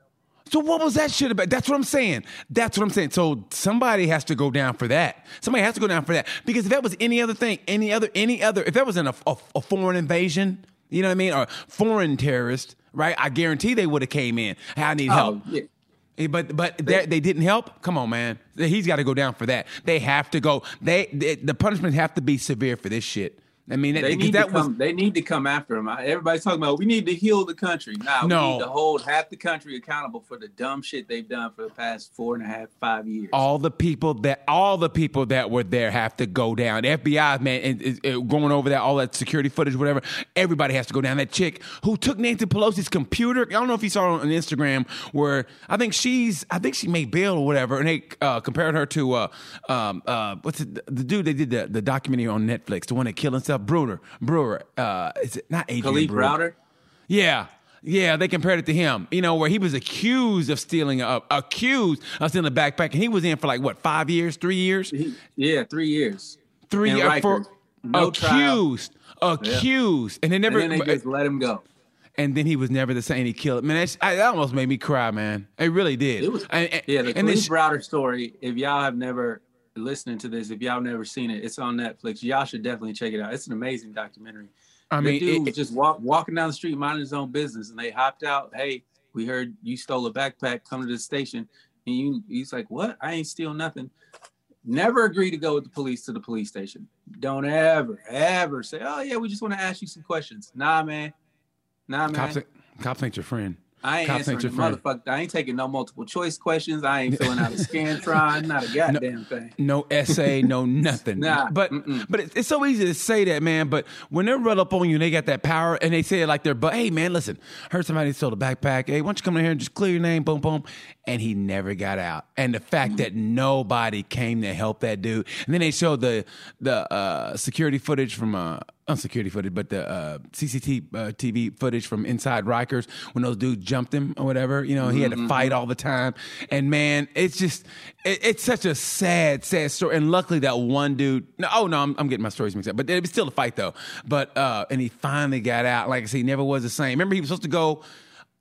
So what was that shit about? That's what I'm saying. That's what I'm saying. So somebody has to go down for that. Somebody has to go down for that because if that was any other thing, any other, any other, if that was in a, a, a foreign invasion, you know what I mean, or foreign terrorist, right? I guarantee they would have came in. Hey, I need oh, help. Oh, yeah. Eh, But but they, they didn't help. Come on, man. He's got to go down for that. They have to go. They, they the punishment have to be severe for this shit. I mean, that, They need that to was come. They need to come after him. Everybody's talking about we need to heal the country. Nah, No. we need to hold half the country accountable for the dumb shit they've done for the past four and a half, five years. all the people that all the people that were there have to go down. FBI man, and, and- and going over that all that security footage, whatever. Everybody has to go down. That chick who took Nancy Pelosi's computer. I don't know if you saw on Instagram where I think she's I think she made bail or whatever, and they uh, compared her to uh, um, uh, what's it, the dude they did the, the documentary on Netflix, the one that killed himself, Bruner Brewer. Uh, is it not Adrian Khalif Brewer? Browder. Yeah. Yeah, they compared it to him, you know, where he was accused of stealing, a, accused of stealing a backpack, and he was in for like what, five years, three years, He, yeah, three years. three And years for. No trial. accused, accused, and they And never, then they just let him go. and then he was never the same. He killed. Man, that almost made me cry, man. It really did. It was And- and- yeah, the and then Browder story. If y'all have never listening to this, if y'all never seen it, it's on Netflix. Y'all should definitely check it out. It's an amazing documentary. I the mean, dude it- was just walk, walking down the street, minding his own business, and they hopped out. Hey, we heard you stole a backpack. Come to the station, and you. He's like, "What? I ain't steal nothing." Never agree to go with the police to the police station. Don't ever, ever say, "Oh yeah, we just want to ask you some questions." Nah, man. Nah, man. cops, cops ain't your friend. I ain't answering ain't motherfucker. I ain't taking no multiple choice questions. I ain't filling out a scantron. Not a goddamn thing. No essay, no nothing. Nah, but mm-mm. but it's, so easy to say that, man. But when they're run up on you, and they got that power, and they say it like they're, but hey, man, listen, heard somebody stole a backpack. Hey, why don't you come in here and just clear your name, boom, boom, and he never got out. And the fact that nobody came to help that dude, and then they showed the the uh, security footage from. Uh, not security footage, but the uh, CCTV uh, footage from inside Rikers when those dudes jumped him or whatever. You know, he had to fight all the time. And man, it's just, it, it's such a sad, sad story. And luckily, that one dude, no, oh no, I'm, I'm getting my stories mixed up, but it was still a fight though. But, uh, and he finally got out. Like I said, he never was the same. Remember, he was supposed to go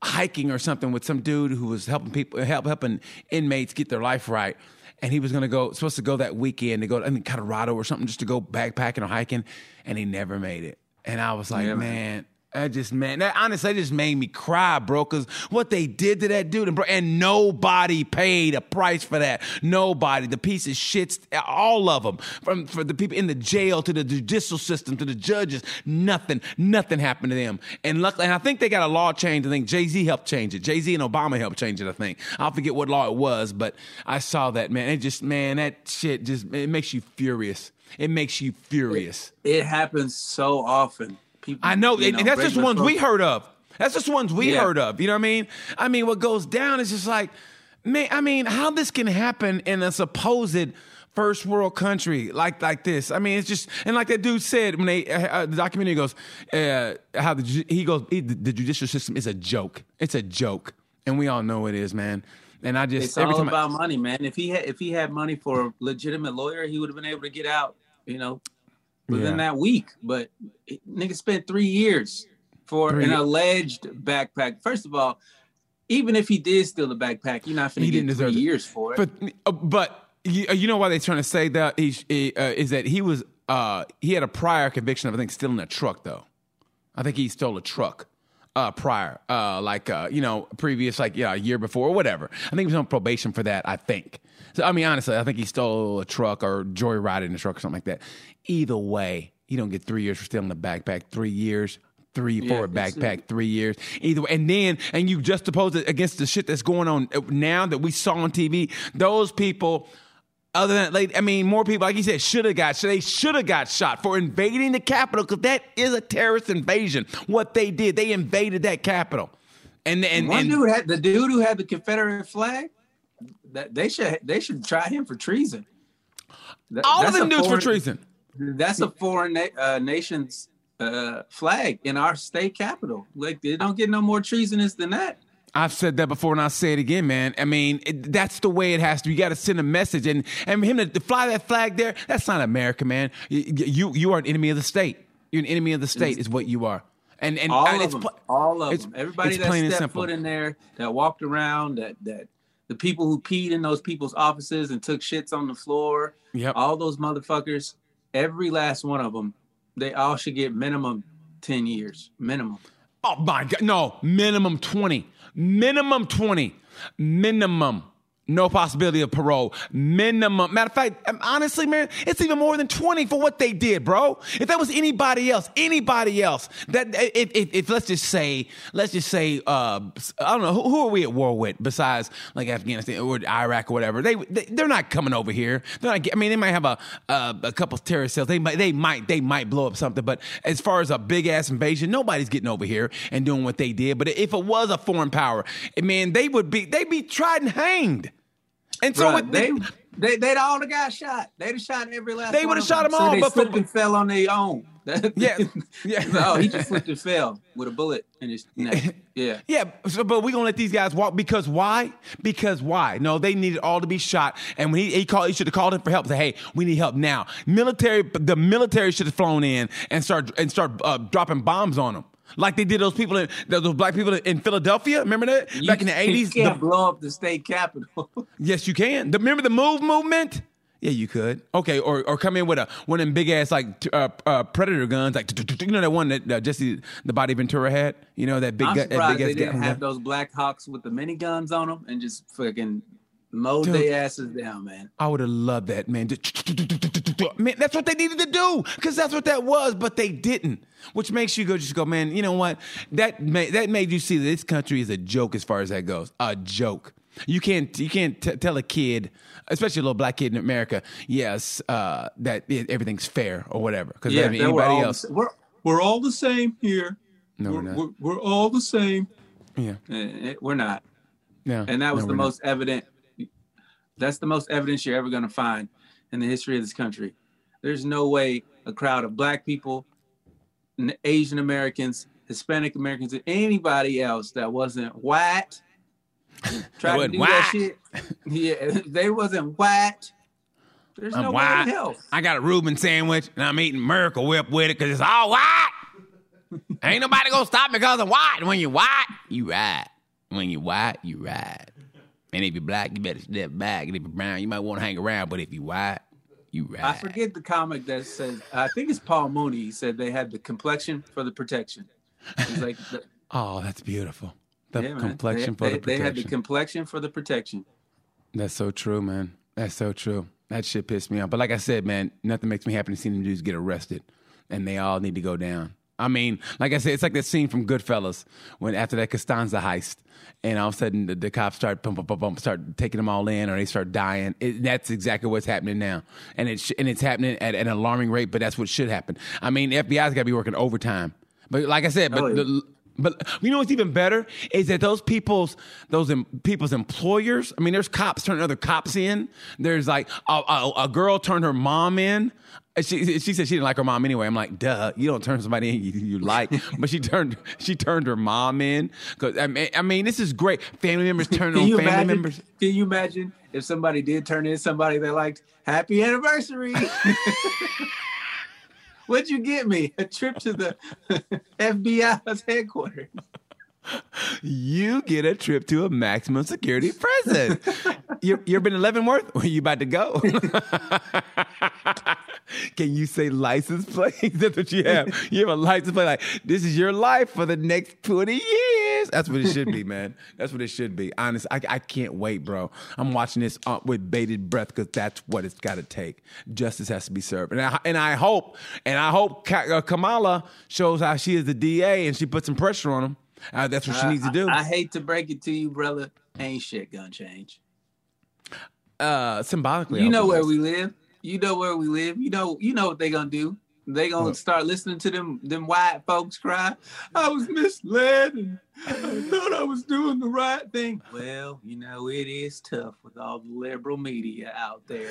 hiking or something with some dude who was helping people, help, helping inmates get their life right. And he was gonna go supposed to go that weekend to go I mean Colorado or something just to go backpacking or hiking, and he never made it. And I was like, Yeah, man. man. I just man, that honestly, that just made me cry, bro. Because what they did to that dude, and bro, and nobody paid a price for that. Nobody, the piece of shits, all of them, from for the people in the jail to the judicial system to the judges, nothing, nothing happened to them. And luckily, and I think they got a law change. I think Jay Z helped change it. Jay Z and Obama helped change it. I think I forget what law it was, but I saw that man. It just man, that shit just it makes you furious. It makes you furious. It happens so often. People, I know, and, and that's just ones we heard of. That's just ones we Yeah. heard of. You know what I mean? I mean, what goes down is just like, man. I mean, how this can happen in a supposed first world country like like this? I mean, it's just and like that dude said when they uh, uh, the documentary goes, uh, how the he goes, he, the, judicial system is a joke. It's a joke, and we all know it is, man. And I just It's every all time I- about money, man. If he had if he had money for a legitimate lawyer, he would have been able to get out, you know, within Yeah. that week. But it- nigga spent three years for Three an alleged backpack. First of all, even if he did steal the backpack, you're not He finna didn't get three deserve it. years for it. But uh, but you, you know why they're trying to say that he, he, uh, is that he was uh, he had a prior conviction of I think stealing a truck though. I think he stole a truck uh, prior, uh, like uh, you know previous like yeah a year before or whatever. I think he was on probation for that. I think. So I mean honestly, I think he stole a truck or joyriding a truck or something like that. Either way, you don't get three years for stealing a backpack. Three years. Three for a uh, backpack, three years. Either way, and then and you just oppose it against the shit that's going on now that we saw on TV. Those people, other than like, I mean, more people, like you said, should have got. They should have got shot for invading the Capitol because that is a terrorist invasion. What they did, they invaded that Capitol, and and, One and dude had the dude who had the Confederate flag. That they should they should try him for treason. That- all of that's them a dudes for foreign- treason. That's a foreign na- uh, nation's uh, flag in our state capital. Like they don't get no more treasonous than that. I've said that before, and I'll say it again, man. I mean, it, that's the way it has to. be. You got to send a message, and and him to, to fly that flag there. That's not America, man. You you, you are an enemy of the state. You're an enemy of the state, is what you are. And and All and of it's them, all of it's- them. Everybody it's that stepped foot in there, that walked around, that that the people who peed in those people's offices and took shits on the floor, Yep. all those motherfuckers, every last one of them, they all should get minimum ten years, minimum. Oh my God. No, minimum 20. Minimum 20. Minimum. No possibility of parole. Minimum. Matter of fact, um, honestly, man, it's even more than 20 for what they did, bro. If that was anybody else, anybody else, that if, if, if let's just say, let's just say, uh, I don't know, who, who are we at war with besides like Afghanistan or Iraq or whatever? They, they they're not coming over here. They're not. I mean, they might have a a, a couple terrorist cells. They might they might they might blow up something. But as far as a big ass invasion, nobody's getting over here and doing what they did. But if it was a foreign power, man, they would be they'd be tried and hanged. And so Bruh, they they they'd all have got shot. They'd have shot every last. They would've shot them. them So all, they but for- slipped and fell on their own. Yeah, yeah. oh, he just slipped and fell with a bullet in his neck. Yeah. Yeah, so, but we're gonna let these guys walk because why? Because why? No, they needed all to be shot. And when he, he called, he should have called in for help. Say, hey, we need help now. Military, the military should have flown in and start and start uh, dropping bombs on them, like they did those people, in, those black people in Philadelphia. Remember that You back in the eighties? can't blow up the state capitol. Yes, you can. The, remember the Move movement? Yeah, you could. Okay, or or come in with a one of them big ass like uh, uh, predator guns, like you know that one that uh, Jesse the Body Ventura had. You know that big I'm gu- that surprised big they didn't gun. have those Black Hawks with the miniguns on them and just fucking mowed Dude. their asses down, man. I would have loved that, man. Man, that's what they needed to do because that's what that was, but they didn't. Which makes you go, just go, man. You know what? That made, that made you see that this country is a joke as far as that goes. A joke. You can't you can't t- tell a kid, especially a little black kid in America, yes, uh, that it, everything's fair or whatever. Because Yeah, they were anybody all, else, we're we're all the same here. No, we're we're, not. we're, we're all the same. yeah, Eh, eh, We're not. yeah. and that was No, the we're not. most evident that's the most evidence you're ever going to find in the history of this country there's no way a crowd of black people asian americans hispanic americans and anybody else that wasn't white tried to do white. that shit yeah they wasn't white there's I'm no way white. in hell I got a Reuben sandwich and I'm eating Miracle Whip with it because it's all white. Ain't nobody gonna stop me because I'm white. When you white, you right. When you white, you right. And if you're black, you better step back. And if you're brown, you might want to hang around. But if you white, you right. I forget the comic that says I think it's Paul Mooney. He said they had the complexion for the protection. He's like, the, Oh, that's beautiful. The yeah, complexion they, for they, the protection. They had the complexion for the protection. That's so true, man. That's so true. That shit pissed me off. But like I said, man, nothing makes me happy to see them dudes get arrested, and they all need to go down. I mean, like I said, it's like that scene from Goodfellas when after that Lufthansa heist, and all of a sudden the, the cops start pump, pump, pump, pump, start taking them all in, or they start dying. It, that's exactly what's happening now, and it's and it's happening at an alarming rate. But that's what should happen. I mean, the FBI's got to be working overtime. But like I said, but Oh, the, but you know what's even better is that those people's those em, people's employers. I mean, there's cops turning other cops in. There's like a, a, a girl turned her mom in. She she said she didn't like her mom anyway. I'm like, duh, you don't turn somebody in you, you like. but she turned she turned her mom in because I mean, I mean this is great. Family members turn on family imagine? members. Can you imagine if somebody did turn in somebody they liked? Happy anniversary! What'd you get me? A trip to the FBI's headquarters. You get a trip to a maximum security prison. you you ever been in Leavenworth? Where you about to go? Can you say license plate? That's what you have. You have a license plate like this is your life for the next 20 years. That's what it should be, man. That's what it should be. Honest, I, I can't wait, bro. I'm watching this uh, with bated breath because that's what it's got to take. Justice has to be served, and I and I hope and I hope uh, Kamala shows how she is the DA and she puts some pressure on him. Uh, that's what she needs to do. I, I hate to break it to you, brother. Ain't shit gonna change. uh, symbolically, You know where we live. You know where we live. You know. You know what they gonna do. They gonna What? start listening to them them white folks cry. I was misled and I thought I was doing the right thing. Well, you know it is tough with all the liberal media out there.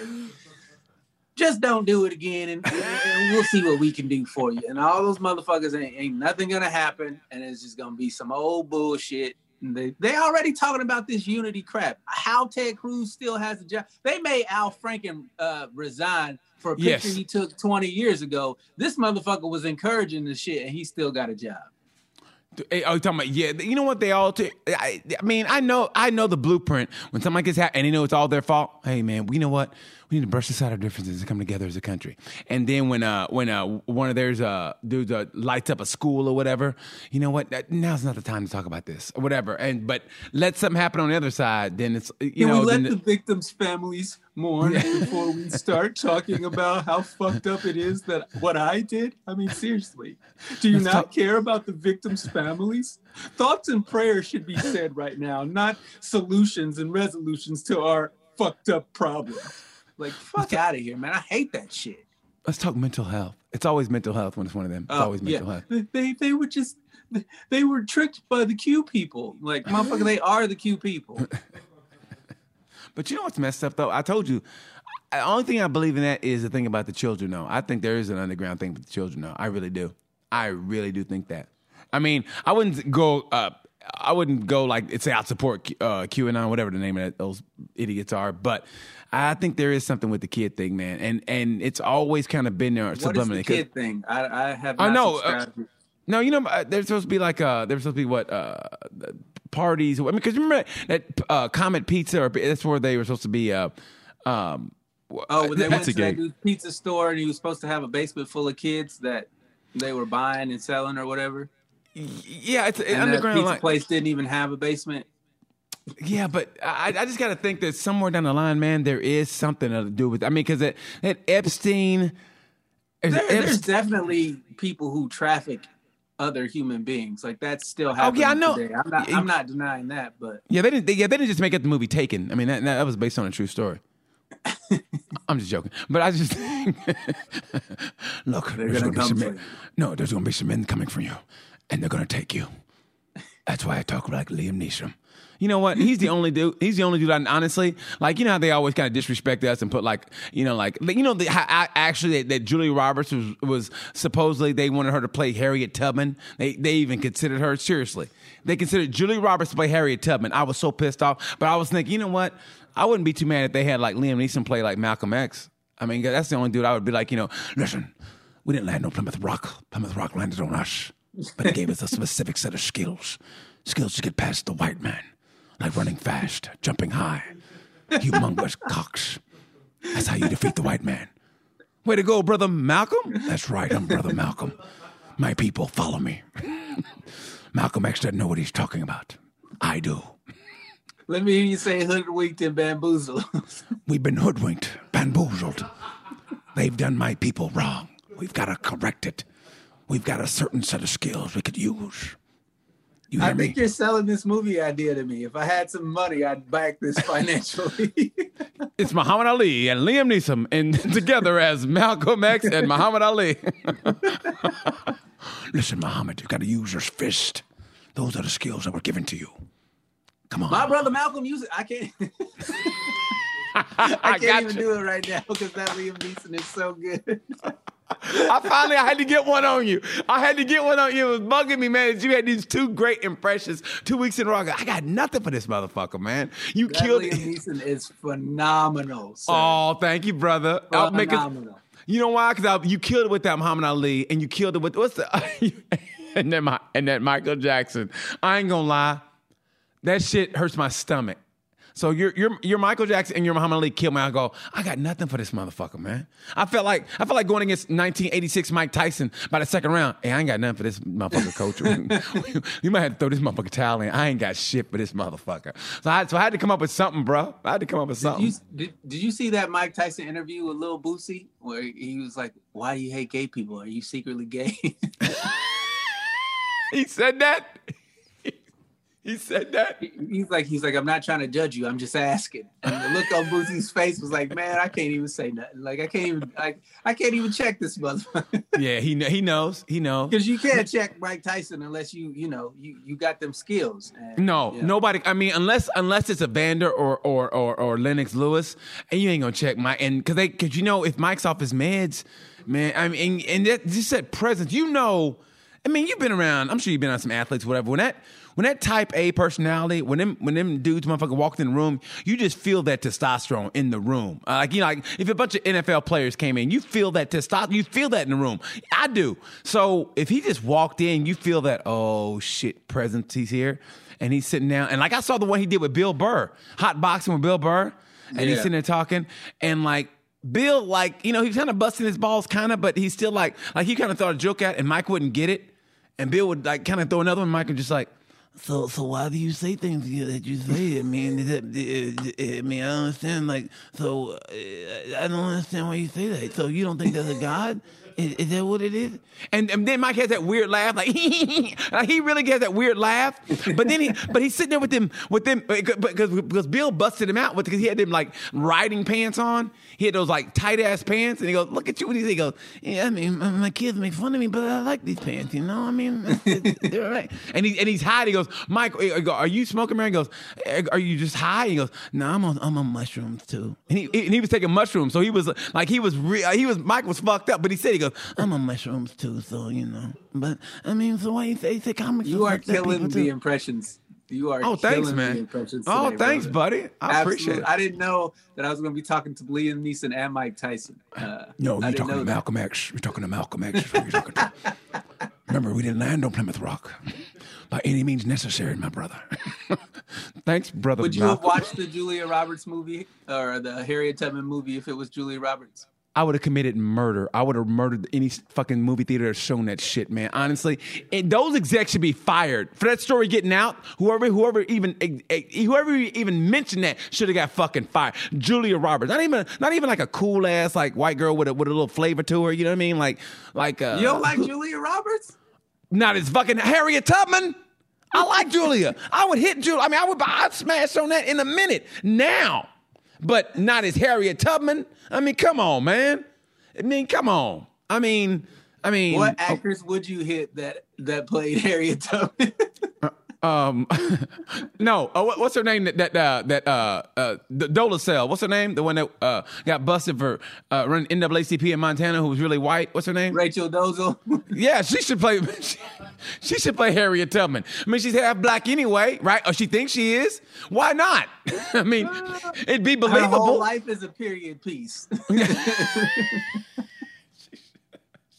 Just don't do it again, and, and we'll see what we can do for you. And all those motherfuckers ain't, ain't nothing gonna happen, and it's just gonna be some old bullshit. They they already talking about this unity crap. How Ted Cruz still has a job. They made Al Franken uh, resign for a picture Yes. he took 20 years ago. This motherfucker was encouraging the shit, and he still got a job. Hey, oh, you talking about yeah? You know what they all? T- I, I mean, I know, I know the blueprint. When somebody gets hacked and they know it's all their fault. Hey, man, we know what? We need to brush aside our differences and come together as a country. And then when uh when uh one of theirs uh dudes uh, lights up a school or whatever, you know what? That- Now's not the time to talk about this or whatever. And but let something happen on the other side, then it's you Can know we let then the victims' families mourn before we start talking about how fucked up it is that what I did? I mean, seriously, do you Let's not talk- care about the victims' families? Thoughts and prayers should be said right now, not solutions and resolutions to our fucked up problems. Like, fuck out of here, man. I hate that shit. let's talk mental health. It's always mental health when it's one of them. It's Oh, always mental yeah. health. They, they were just they were tricked by the Q people. Like, motherfucker, they are the Q people. But you know what's messed up though? I told you. The only thing I believe in that is the thing about the children. Though I think there is an underground thing with the children. Though I really do. I really do think that. I mean, I wouldn't go. Uh, I wouldn't go like say I support uh, QAnon, whatever the name of that, those idiots are. But I think there is something with the kid thing, man, and and it's always kind of been there What is the kid thing? I I have. I know, uh, no, you know, uh, there's supposed to be like uh, there's supposed to be what uh, parties. I mean, because remember that uh, Comet Pizza, or that's where they were supposed to be. Uh, um, Oh, when they went to that dude's pizza store and he was supposed to have a basement full of kids that they were buying and selling or whatever. Yeah, it's an underground pizza line. place didn't even have a basement. Yeah, but I, I just got to think that somewhere down the line, man, there is something to do with. I mean, because that, that Epstein. There, it there's definitely people who traffic other human beings. Like that's still happening Oh, yeah, I know. today. I'm not. I'm not denying that, but yeah, they didn't. They, yeah, they didn't just make up the movie Taken. I mean, that, that was based on a true story. I'm just joking, but I just think, look, They're there's gonna gonna be some men. No, there's gonna be some men coming for you, and they're gonna take you. That's why I talk like Liam Neeson. You know what? He's the only dude. He's the only dude. I, honestly, like you know how they always kind of disrespect us and put like you know like you know the, how, I- actually that, that Julia Roberts was was supposedly they wanted her to play Harriet Tubman. They they even considered her seriously. They considered Julie Roberts to play Harriet Tubman. I was so pissed off, but I was thinking, you know what? I wouldn't be too mad if they had like Liam Neeson play like Malcolm X. I mean, that's the only dude I would be like, you know, listen, we didn't land on Plymouth Rock. Plymouth Rock landed on us, but it gave us a specific set of skills, skills to get past the white man. like running fast, jumping high, humongous cocks. That's how you defeat the white man. Way to go, brother Malcolm. That's right, I'm brother Malcolm. My people follow me. Malcolm X doesn't know what he's talking about. I do. Let me hear you say hoodwinked and bamboozled. We've been hoodwinked, bamboozled. They've done my people wrong. We've got to correct it. We've got a certain set of skills we could use. You hear I me? think you're selling this movie idea to me. If I had some money, I'd back this financially. It's Muhammad Ali and Liam Neeson, and together as Malcolm X and Muhammad Ali. Listen, Muhammad, you've got to use your fist. Those are the skills that were given to you. Come on. My brother Malcolm used it. I can't. I can't got even you. do it right now because that Liam Neeson is so good. I finally I had to get one on you. I had to get one on you. It was bugging me, man. You had these two great impressions two weeks in a row. I go, I got nothing for this motherfucker, man. You That killed Liam it. Neeson is phenomenal. Sir. Oh, thank you, brother. I'll make it. phenomenal. You know why? Because you killed it with that Muhammad Ali, and you killed it with what's the and then my and that Michael Jackson. I ain't gonna lie, that shit hurts my stomach. So you're you're you're Michael Jackson and you're Muhammad Ali kill me. I go, I got nothing for this motherfucker, man. I felt like I felt like going against 1986 Mike Tyson by the second round. Hey, I ain't got nothing for this motherfucker, coach. you might have to throw this motherfucker towel in. I ain't got shit for this motherfucker. So I so I had to come up with something, bro. I had to come up with something. You, did, did you see that Mike Tyson interview with Lil Boosie where he was like, "Why do you hate gay people? Are you secretly gay?" he said that. He said that. he's like, he's like, "I'm not trying to judge you. I'm just asking." And the look on Boosie's face was like, "Man, I can't even say nothing. Like, I can't even like, I can't even check this motherfucker Yeah, he kn- he knows. He knows. because you can't check Mike Tyson unless you, you know, you you got them skills." And, No, yeah. nobody. I mean, unless unless it's Evander or or or, or Lennox Lewis, and you ain't gonna check Mike. And because they because you know if Mike's off his meds, man. I mean, and, and that just said presence. You know, I mean, you've been around. I'm sure you've been on some athletes, whatever. When that when that Type A personality, when them when them dudes motherfucker walked in the room, you just feel that testosterone in the room. Uh, like you know, like if a bunch of NFL players came in, you feel that testosterone. You feel that in the room. I do. So if he just walked in, you feel that. Oh shit, presence. He's here, and he's sitting down. And like I saw the one he did with Bill Burr, hot boxing with Bill Burr, and he's sitting there talking, and like. Bill, like, you know, he was kind of busting his balls, kind of, but he's still like, like he kind of thought a joke at, and Mike wouldn't get it. And Bill would like kind of throw another one. Mike would just like, so so why do you say things that you say? I mean, I mean, I don't understand. Like, so uh, I don't understand why you say that. So you don't think there's a God? Is, is that what it is? And, and then Mike has that weird laugh, like, he really gets that weird laugh. But then he, but he's sitting there with them, with them, uh, because because Bill busted him out because he had them like riding pants on. He had those like tight ass pants, and he goes, "Look at you." You? He goes, "Yeah, I mean, my, kids make fun of me, but I like these pants. You know, I mean, they're all right." And he and he's high. He goes, "Mike, uh, uh, are you smoking, man?" He goes, "Are you just high?" He goes, "No, I'm on I'm on mushrooms too." And he and he was taking mushrooms, so he was like he was re- he was Mike was fucked up, but he said he goes, "I'm on mushrooms too," so you know. But I mean, so why you say, say comics? You are are fucked up killing the too? impressions. You are Oh, thanks, killing man. the impressions. Oh, today, thanks, brother. buddy. I appreciate it. I didn't know that I was going to be talking to Liam Neeson and Mike Tyson. Uh, No, you're talking know to that. Malcolm X. You're talking to Malcolm X. is what you're talking to. Remember, we didn't land on Plymouth Rock by any means necessary, my brother. Thanks, brother. Would you have watched the Julia Roberts movie or the Harriet Tubman movie if it was Julia Roberts? I would have committed murder. I would have murdered any fucking movie theater that's shown that shit, man. Honestly, and those execs should be fired for that story getting out. Whoever, whoever even, whoever even mentioned that should have got fucking fired. Julia Roberts, not even, not even like a cool ass like white girl with a with a little flavor to her. You know what I mean? Like, like uh, You don't like Julia Roberts? Not as fucking Harriet Tubman. I like Julia. I would hit Julia. I mean, I would. I'd smash on that in a minute now, but not as Harriet Tubman. I mean, come on, man. I mean, come on. I mean, I mean, What oh. actress would you hit that that played Harriet Tubman? Uh, um, no. Uh, what, what's her name? That that uh, that uh, uh, D- Dolezal. What's her name? The one that uh, got busted for uh, running NAACP in Montana, who was really white. What's her name? Rachel Dozel. Yeah, she should play. She, she should play Harriet Tubman. I mean, she's half black anyway, right? Or she thinks she is. Why not? I mean, it'd be believable. Her whole life is a period piece.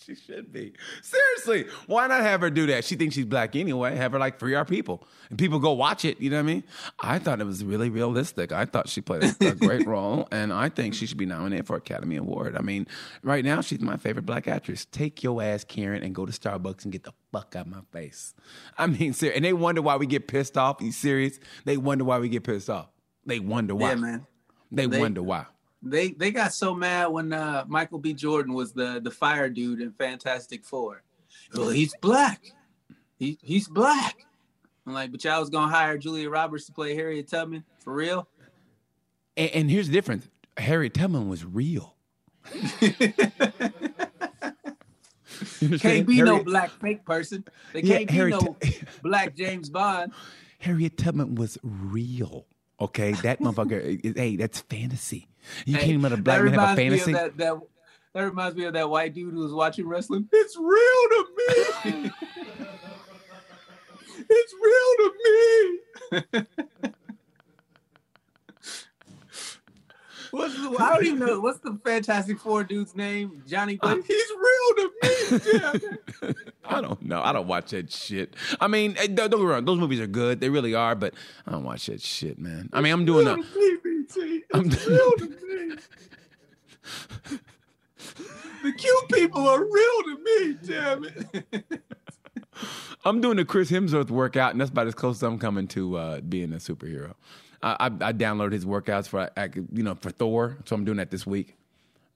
She should be. Seriously, why not have her do that? She thinks she's black anyway. Have her like free our people, and people go watch it. You know what I mean? I thought it was really realistic. I thought she played a, a great role, and I think she should be nominated for Academy Award. I mean, right now she's my favorite black actress. Take your ass, Karen, and go to Starbucks and get the fuck out of my face. I mean, ser- and they wonder why we get pissed off. You serious? They wonder why we get pissed off. They wonder why. Yeah, man. They, They- wonder why. They they got so mad when uh, Michael B. Jordan was the the fire dude in Fantastic Four. Well, he's black. He he's black. I'm like, but y'all was gonna hire Julia Roberts to play Harriet Tubman for real? And, and here's the difference: Harriet Tubman was real. Can't be no black fake person. They Yeah, can't be Harriet no black James Bond. Harriet Tubman was real. Okay, that motherfucker. is- hey, that's fantasy. You Hey, can't even let a black man have a reminds me of fantasy. That, that, that reminds me of that white dude who was watching wrestling. It's real to me. it's real to me. What's the, I don't even know. What's the Fantastic Four dude's name? Johnny Blaze. He's real to me. Damn. I don't know. I don't watch that shit. I mean, eh, don't don't get me wrong. Those movies are good. They really are. But I don't watch that shit, man. I mean, I'm doing real a. to me, BT. I'm- It's real to me. The cute people are real to me. Damn it. I'm doing the Chris Hemsworth workout, and that's about as close as I'm coming to uh, being a superhero. I, I, I downloaded his workouts for I you know for Thor, so I'm doing that this week.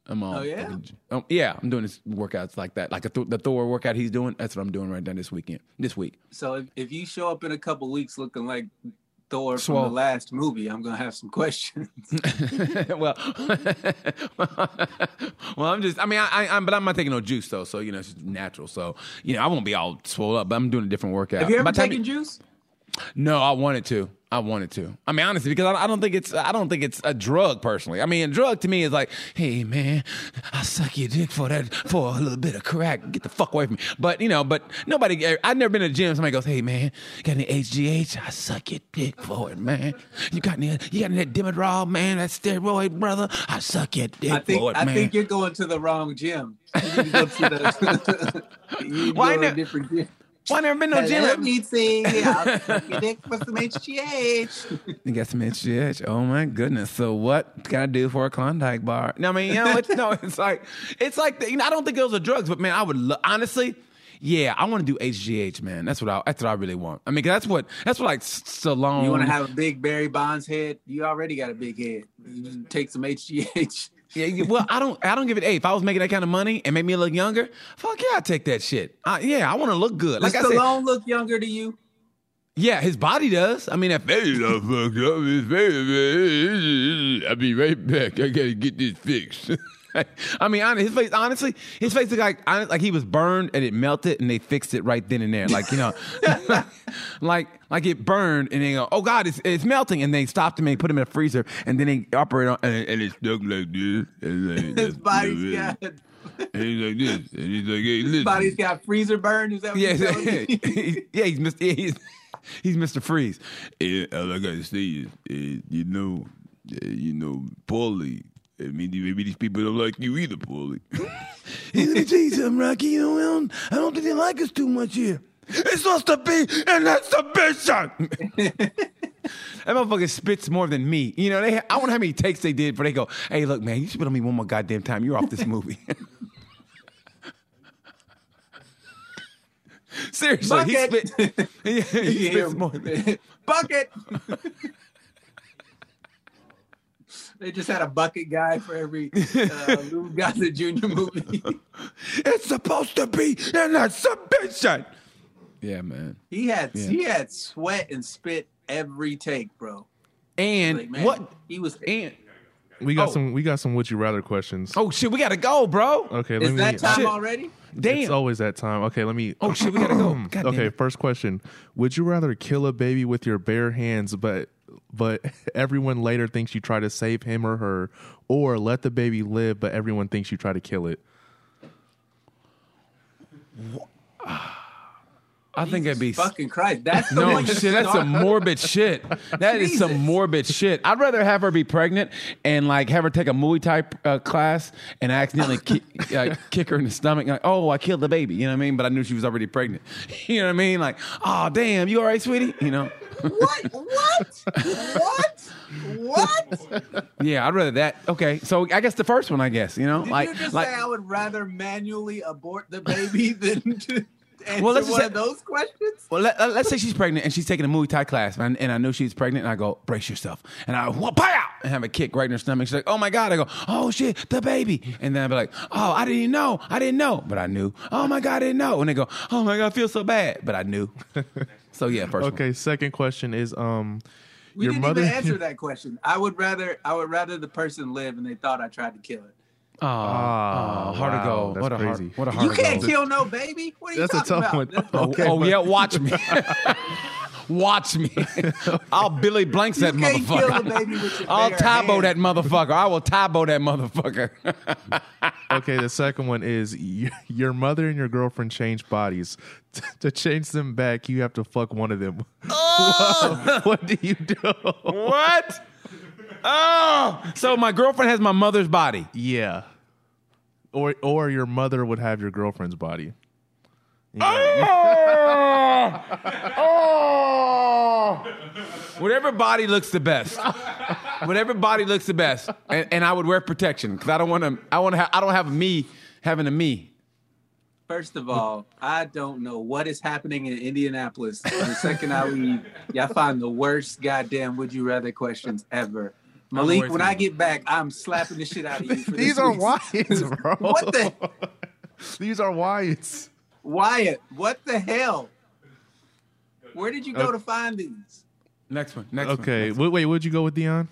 I'm all, Oh, yeah? um, yeah, I'm doing his workouts like that, like a th- the Thor workout he's doing. That's what I'm doing right now this weekend, this week. So if, if you show up in a couple weeks looking like Thor from Swole. the last movie, I'm gonna have some questions. well, well, I'm just. I mean, I, I, I'm, but I'm not taking no juice though, so you know it's just natural. So you know, I won't be all swole up, but I'm doing a different workout. have you ever taken juice? No, I wanted to. I wanted to. I mean, honestly, because I, I don't think it's. I don't think it's a drug personally. I mean, a drug to me is like, hey man, I'll suck your dick for that for a little bit of crack. Get the fuck away from me. But you know, but nobody. I've never been to the gym. Somebody goes, hey man, got any HGH? I suck your dick for it, man. You got any? You got any Demerol, man? That steroid, brother? I suck your dick I think for it, I man. I think you're going to the wrong gym. You need to go to the, you need to Why go to a not? different gym. Why never been no Hello, gym? BT. I'll suck your dick for some HGH. You got some HGH. Oh my goodness. So what can I do for a Klondike bar? No, I mean, you know, it's no, it's like it's like the, you know, I don't think those are drugs, but man, I would lo- honestly, yeah, I want to do HGH, man. That's what I that's what I really want. I mean, that's what that's what like S- Stallone. You want to have a big Barry Bonds head? You already got a big head. You just take some HGH. Yeah, well, I don't I don't give it. Hey, if I was making that kind of money and made me look younger, fuck yeah, I'd take that shit. I, yeah, I want to look good. Like Does I said, Stallone look younger to you? yeah, his body does. I mean, that face all fucked up. His face, I'll be right back. I gotta get this fixed. I mean, hon- his face. Honestly, his face looked like hon- like he was burned and it melted, and they fixed it right then and there. Like you know, like like it burned, and they go, "Oh God, it's it's melting," and they stopped him and put him in a freezer, and then they operate on, and, and it stuck like this. And like, His body's got and he's like this, and he's like, "Hey, listen." body's got freezer burn. Is that what Yeah, you're telling yeah, he's Mr. Yeah, he's, he's Mr. Freeze. Yeah, all I gotta say is, uh, you know, uh, you know, Paulie. I mean, maybe these people don't like you either, Paulie. hey, let me tell you something, Rocky. You know, I don't, I don't think they like us too much here. It's supposed to be an exhibition. that motherfucker spits more than me. You know, they. I wonder how many takes they did before they go, "Hey, look, man, you spit on me one more goddamn time. You're off this movie." Seriously, he Bucket. spit. he, he You can spits more. Than, bucket. They just had a bucket guy for every uh, Lou Gossett Jr. movie. it's supposed to be an exhibition. Yeah, man. he had Yeah. he had sweat and spit every take, bro. And Like, man, what? he was. And We got Oh. some. We got some. Would you rather questions? oh shit, we gotta go, bro. Okay, Is let me. that time Shit. already? Damn. It's always that time. Okay, let me. oh shit, we gotta go. God okay, first question: Would you rather kill a baby with your bare hands, but but everyone later thinks you try to save him or her, or let the baby live, but everyone thinks you try to kill it? I think it'd be fucking Christ. That's the no one shit. That's some morbid shit. That is some morbid shit. I'd rather have her be pregnant and like have her take a Muay Thai uh, class and accidentally kick, uh, kick her in the stomach. Like, oh, I killed the baby. You know what I mean? But I knew she was already pregnant. You know what I mean? Like, oh damn, you all right, sweetie? You know? What? What? what? What? Yeah, I'd rather that. Okay, so I guess the first one. I guess you know, Did like, you just like say I would rather manually abort the baby than to answer Well, let's one say- of those questions? Well, let, us say she's pregnant and she's taking a Muay Thai class, and, and I know she's pregnant, and I go, brace yourself. And I whoop, out and have a kick right in her stomach. She's like, oh my God. I go, oh shit, the baby. And then I'd be like, oh, I didn't even know. I didn't know. But I knew. Oh my God, I didn't know. And they go, oh my God, I feel so bad. But I knew. so yeah, first one. Okay, second question is um We your didn't mother even answer that question. I would rather I would rather the person live and they thought I tried to kill it. Oh, Ah, oh, hard to go. that's what a crazy. hard, what a hard You can't go. kill no baby. What are you That's a talking tough about? one. That's- Oh, Okay, oh, but- yeah, watch me. watch me. I'll Billy Blanks that You can't kill a motherfucker. baby with your I'll bare Tae Bo that motherfucker. I will Tae Bo that motherfucker. Okay, the second one is your mother and your girlfriend change bodies. to change them back, you have to fuck one of them. Oh! what, what do you do? what? Oh, so my girlfriend has my mother's body. Yeah. Or or your mother would have your girlfriend's body. Oh, oh. Whatever body looks the best. Whatever body looks the best, and, and I would wear protection because I don't want to. I want to. Ha- I don't have me having a me. First of all, I don't know what is happening in Indianapolis. The second I leave, y'all find the worst goddamn would you rather questions ever. Malik, when I get back, I'm slapping the shit out of you. For These this are week's- Wyatts, bro. What the These are Wyatts. Wyatt? What the hell? Where did you go to find these? Next one. Next one. Okay. next Wait, wait, what'd you go with Dion?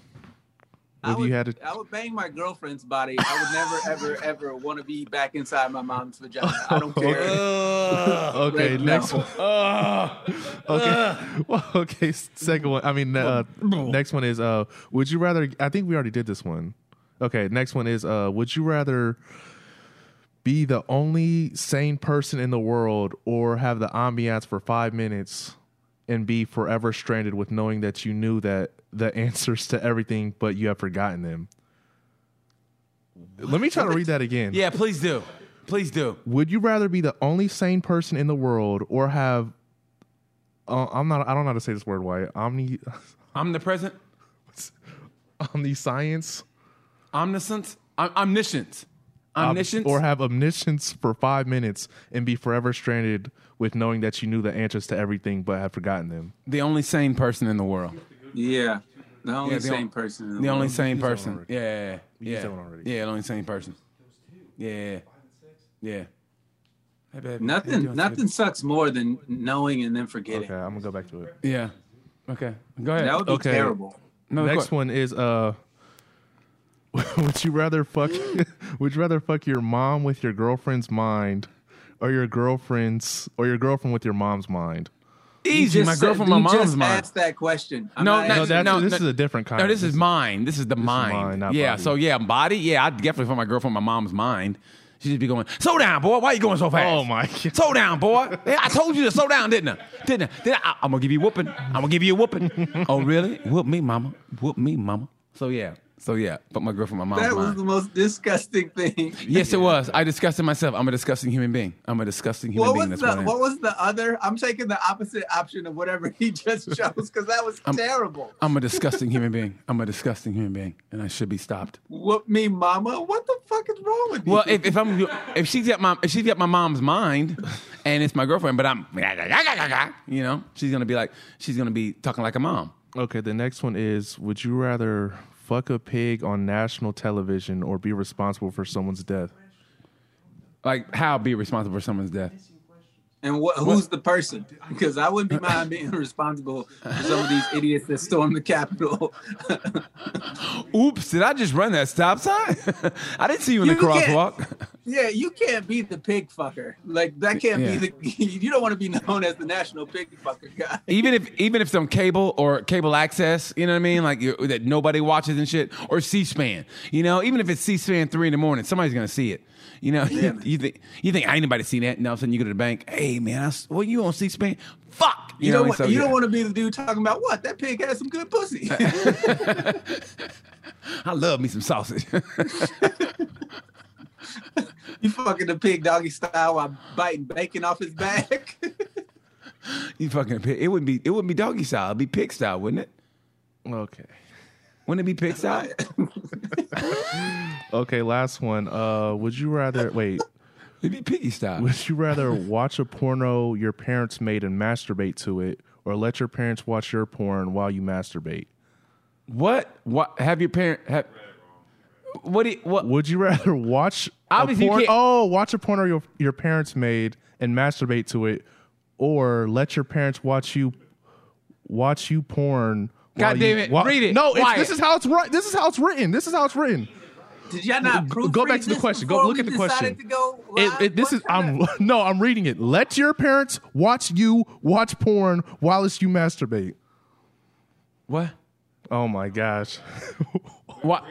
I would, you had to I would bang my girlfriend's body. I would never, ever, ever want to be back inside my mom's vagina. I don't care. Okay, Right, next no. one. Okay. Well, okay, second one. I mean, uh, next one is uh would you rather I think we already did this one. Okay, next one is uh would you rather be the only sane person in the world or have the ambiance for 5 minutes and be forever stranded with knowing that you knew that the answers to everything but you have forgotten them. Let me try to read that again. Yeah, please do. Please do. Would you rather be the only sane person in the world or have uh, I'm not I don't know how to say this word why omni Omnipresent, omniscience omniscience, om- omniscience, omniscience. or have omniscience for 5 minutes and be forever stranded with knowing that you knew the answers to everything but have forgotten them. the only sane person in the world. Yeah, the only Yeah, the same on- person. In the, The only sane used that one person. already. Yeah, yeah, yeah. already. Yeah, the only sane person. Yeah, yeah. Hey, baby. How you Nothing, doing, nothing sucks more than knowing and then forgetting. Okay, I'm going to go back to it. Yeah. Okay. Go ahead. That would be Okay. terrible. No, Next one is uh would you rather fuck would you rather fuck your mom with your girlfriend's mind or your girlfriend's or your girlfriend with your mom's mind? Easy. You My girlfriend, my mom's just mind. asked that question. I'm No, not no, No, that's, no, this no. is a different kind. No, this is mine. This is the mind. mine, not yeah. body. So yeah, body. Yeah, I'd definitely put my girlfriend, my mom's mind. She'd just be going, "Slow down, boy. Why are you going so fast? Oh my God. Slow down, boy. Yeah, I told you to slow down, didn't I? Didn't I? Didn't I? I'm gonna give you a whooping. I'm gonna give you a whooping. oh really? Whoop me, mama. Whoop me, mama. So yeah. So yeah. but my girlfriend, my mom. That was mind. the most disgusting thing. yes, it was. I disgusted myself. I'm a disgusting human being. I'm a disgusting human What being. was the what What was the other? I'm taking the opposite option of whatever he just chose because that was terrible. I'm a disgusting human being. I'm a disgusting human being, and I should be stopped. What me, mama. What the fuck is wrong with you? Well, if, if I'm if she's got my if she's got my mom's mind, and it's my girlfriend, but I'm you know she's gonna be like she's gonna be talking like a mom. Okay, the next one is would you rather fuck a pig on national television or be responsible for someone's death? Like how be responsible for someone's death? And what, who's the person? Because I wouldn't be mind being responsible for some of these idiots that stormed the Capitol. Oops! Did I just run that stop sign? I didn't see you in the You can't- crosswalk. Yeah, you can't be the pig fucker. Like that can't Yeah. be the. You don't want to be known as the national pig fucker guy. even if even if some cable or cable access, you know what I mean, like you, that nobody watches and shit, or C-SPAN, you know, even if it's C-SPAN three in the morning, somebody's gonna see it. You know, Yeah, man. you think you think ain't anybody seen that, and all of a sudden you go to the bank, hey man, I, s- what you on C-SPAN? Fuck, You, know, don't. and Want, so, you yeah. don't want to be the dude talking about what that pig has some good pussy. I love me some sausage. you fucking the pig doggy style while biting bacon off his back. you fucking pig. It wouldn't be it wouldn't be doggy style. It'd be pig style, wouldn't it? Okay. Wouldn't it be pig style? Okay, last one. Uh, would you rather wait? It'd be piggy style. Would you rather watch a porno your parents made and masturbate to it, or let your parents watch your porn while you masturbate? What? What? Have your parent? Have, what? Do you, what? Would you rather watch a Obviously, you porn? can't- Oh, watch a porno your your parents made and masturbate to it, or let your parents watch you watch you porn? God while damn you- it, while- read it. No, it's, this is how it's right. This is how it's written. This is how it's written. Did y'all not Go- go back to the question. Go look at the question. It, it, this What is kind I'm no, I'm reading it. Let your parents watch you watch porn whilst you masturbate. What? Oh my gosh. What?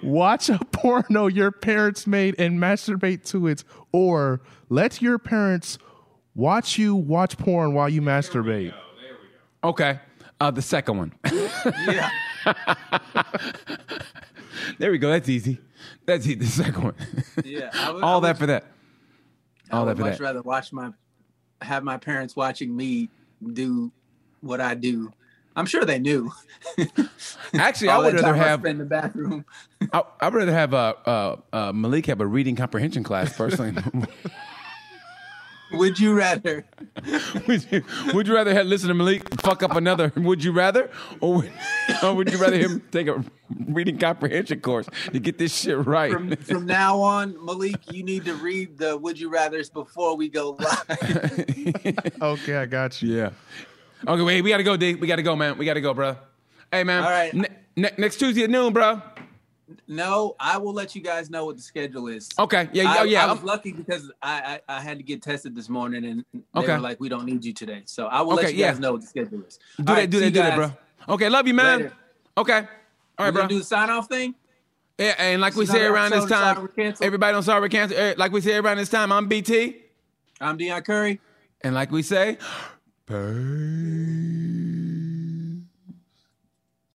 Watch a porno your parents made and masturbate to it, or let your parents watch you watch porn while you masturbate. Okay. Uh, the second one. yeah. there we go. That's easy. That's easy. The second one. Yeah. Would- All would- that for that. I All would that for much that. rather watch my have my parents watching me do what I do. I'm sure they knew. Actually, I would rather have. in the bathroom. I, I'd rather have uh, uh, uh, Malik have a reading comprehension class personally. Would you rather? would, you, would you rather have listen to Malik fuck up another? Would you rather, or would, or would you rather him take a reading comprehension course to get this shit right? From, from now on, Malik, you need to read the Would You Rather's before we go live. Okay, I got you. Yeah. Okay, wait. We gotta go, D. We gotta go, man. We gotta go, bro. Hey, man. All right. Ne- ne- next Tuesday at noon, bro. No, I will let you guys know what the schedule is. Okay. Yeah. I, yeah. I was I'm- lucky because I, I I had to get tested this morning and they Okay. were like, we don't need you today. So I will Okay, let you yeah. guys know what the schedule is. do that. right, do that. Do that, bro. Okay. Love you, man. Later. Okay. All right, bro. do the sign off thing. Yeah, and like we say around this episode of Sorry time, everybody on Sorry Canceled. eh, Like we say around this time, I'm BT. I'm Dion Curry. And like we say, peace.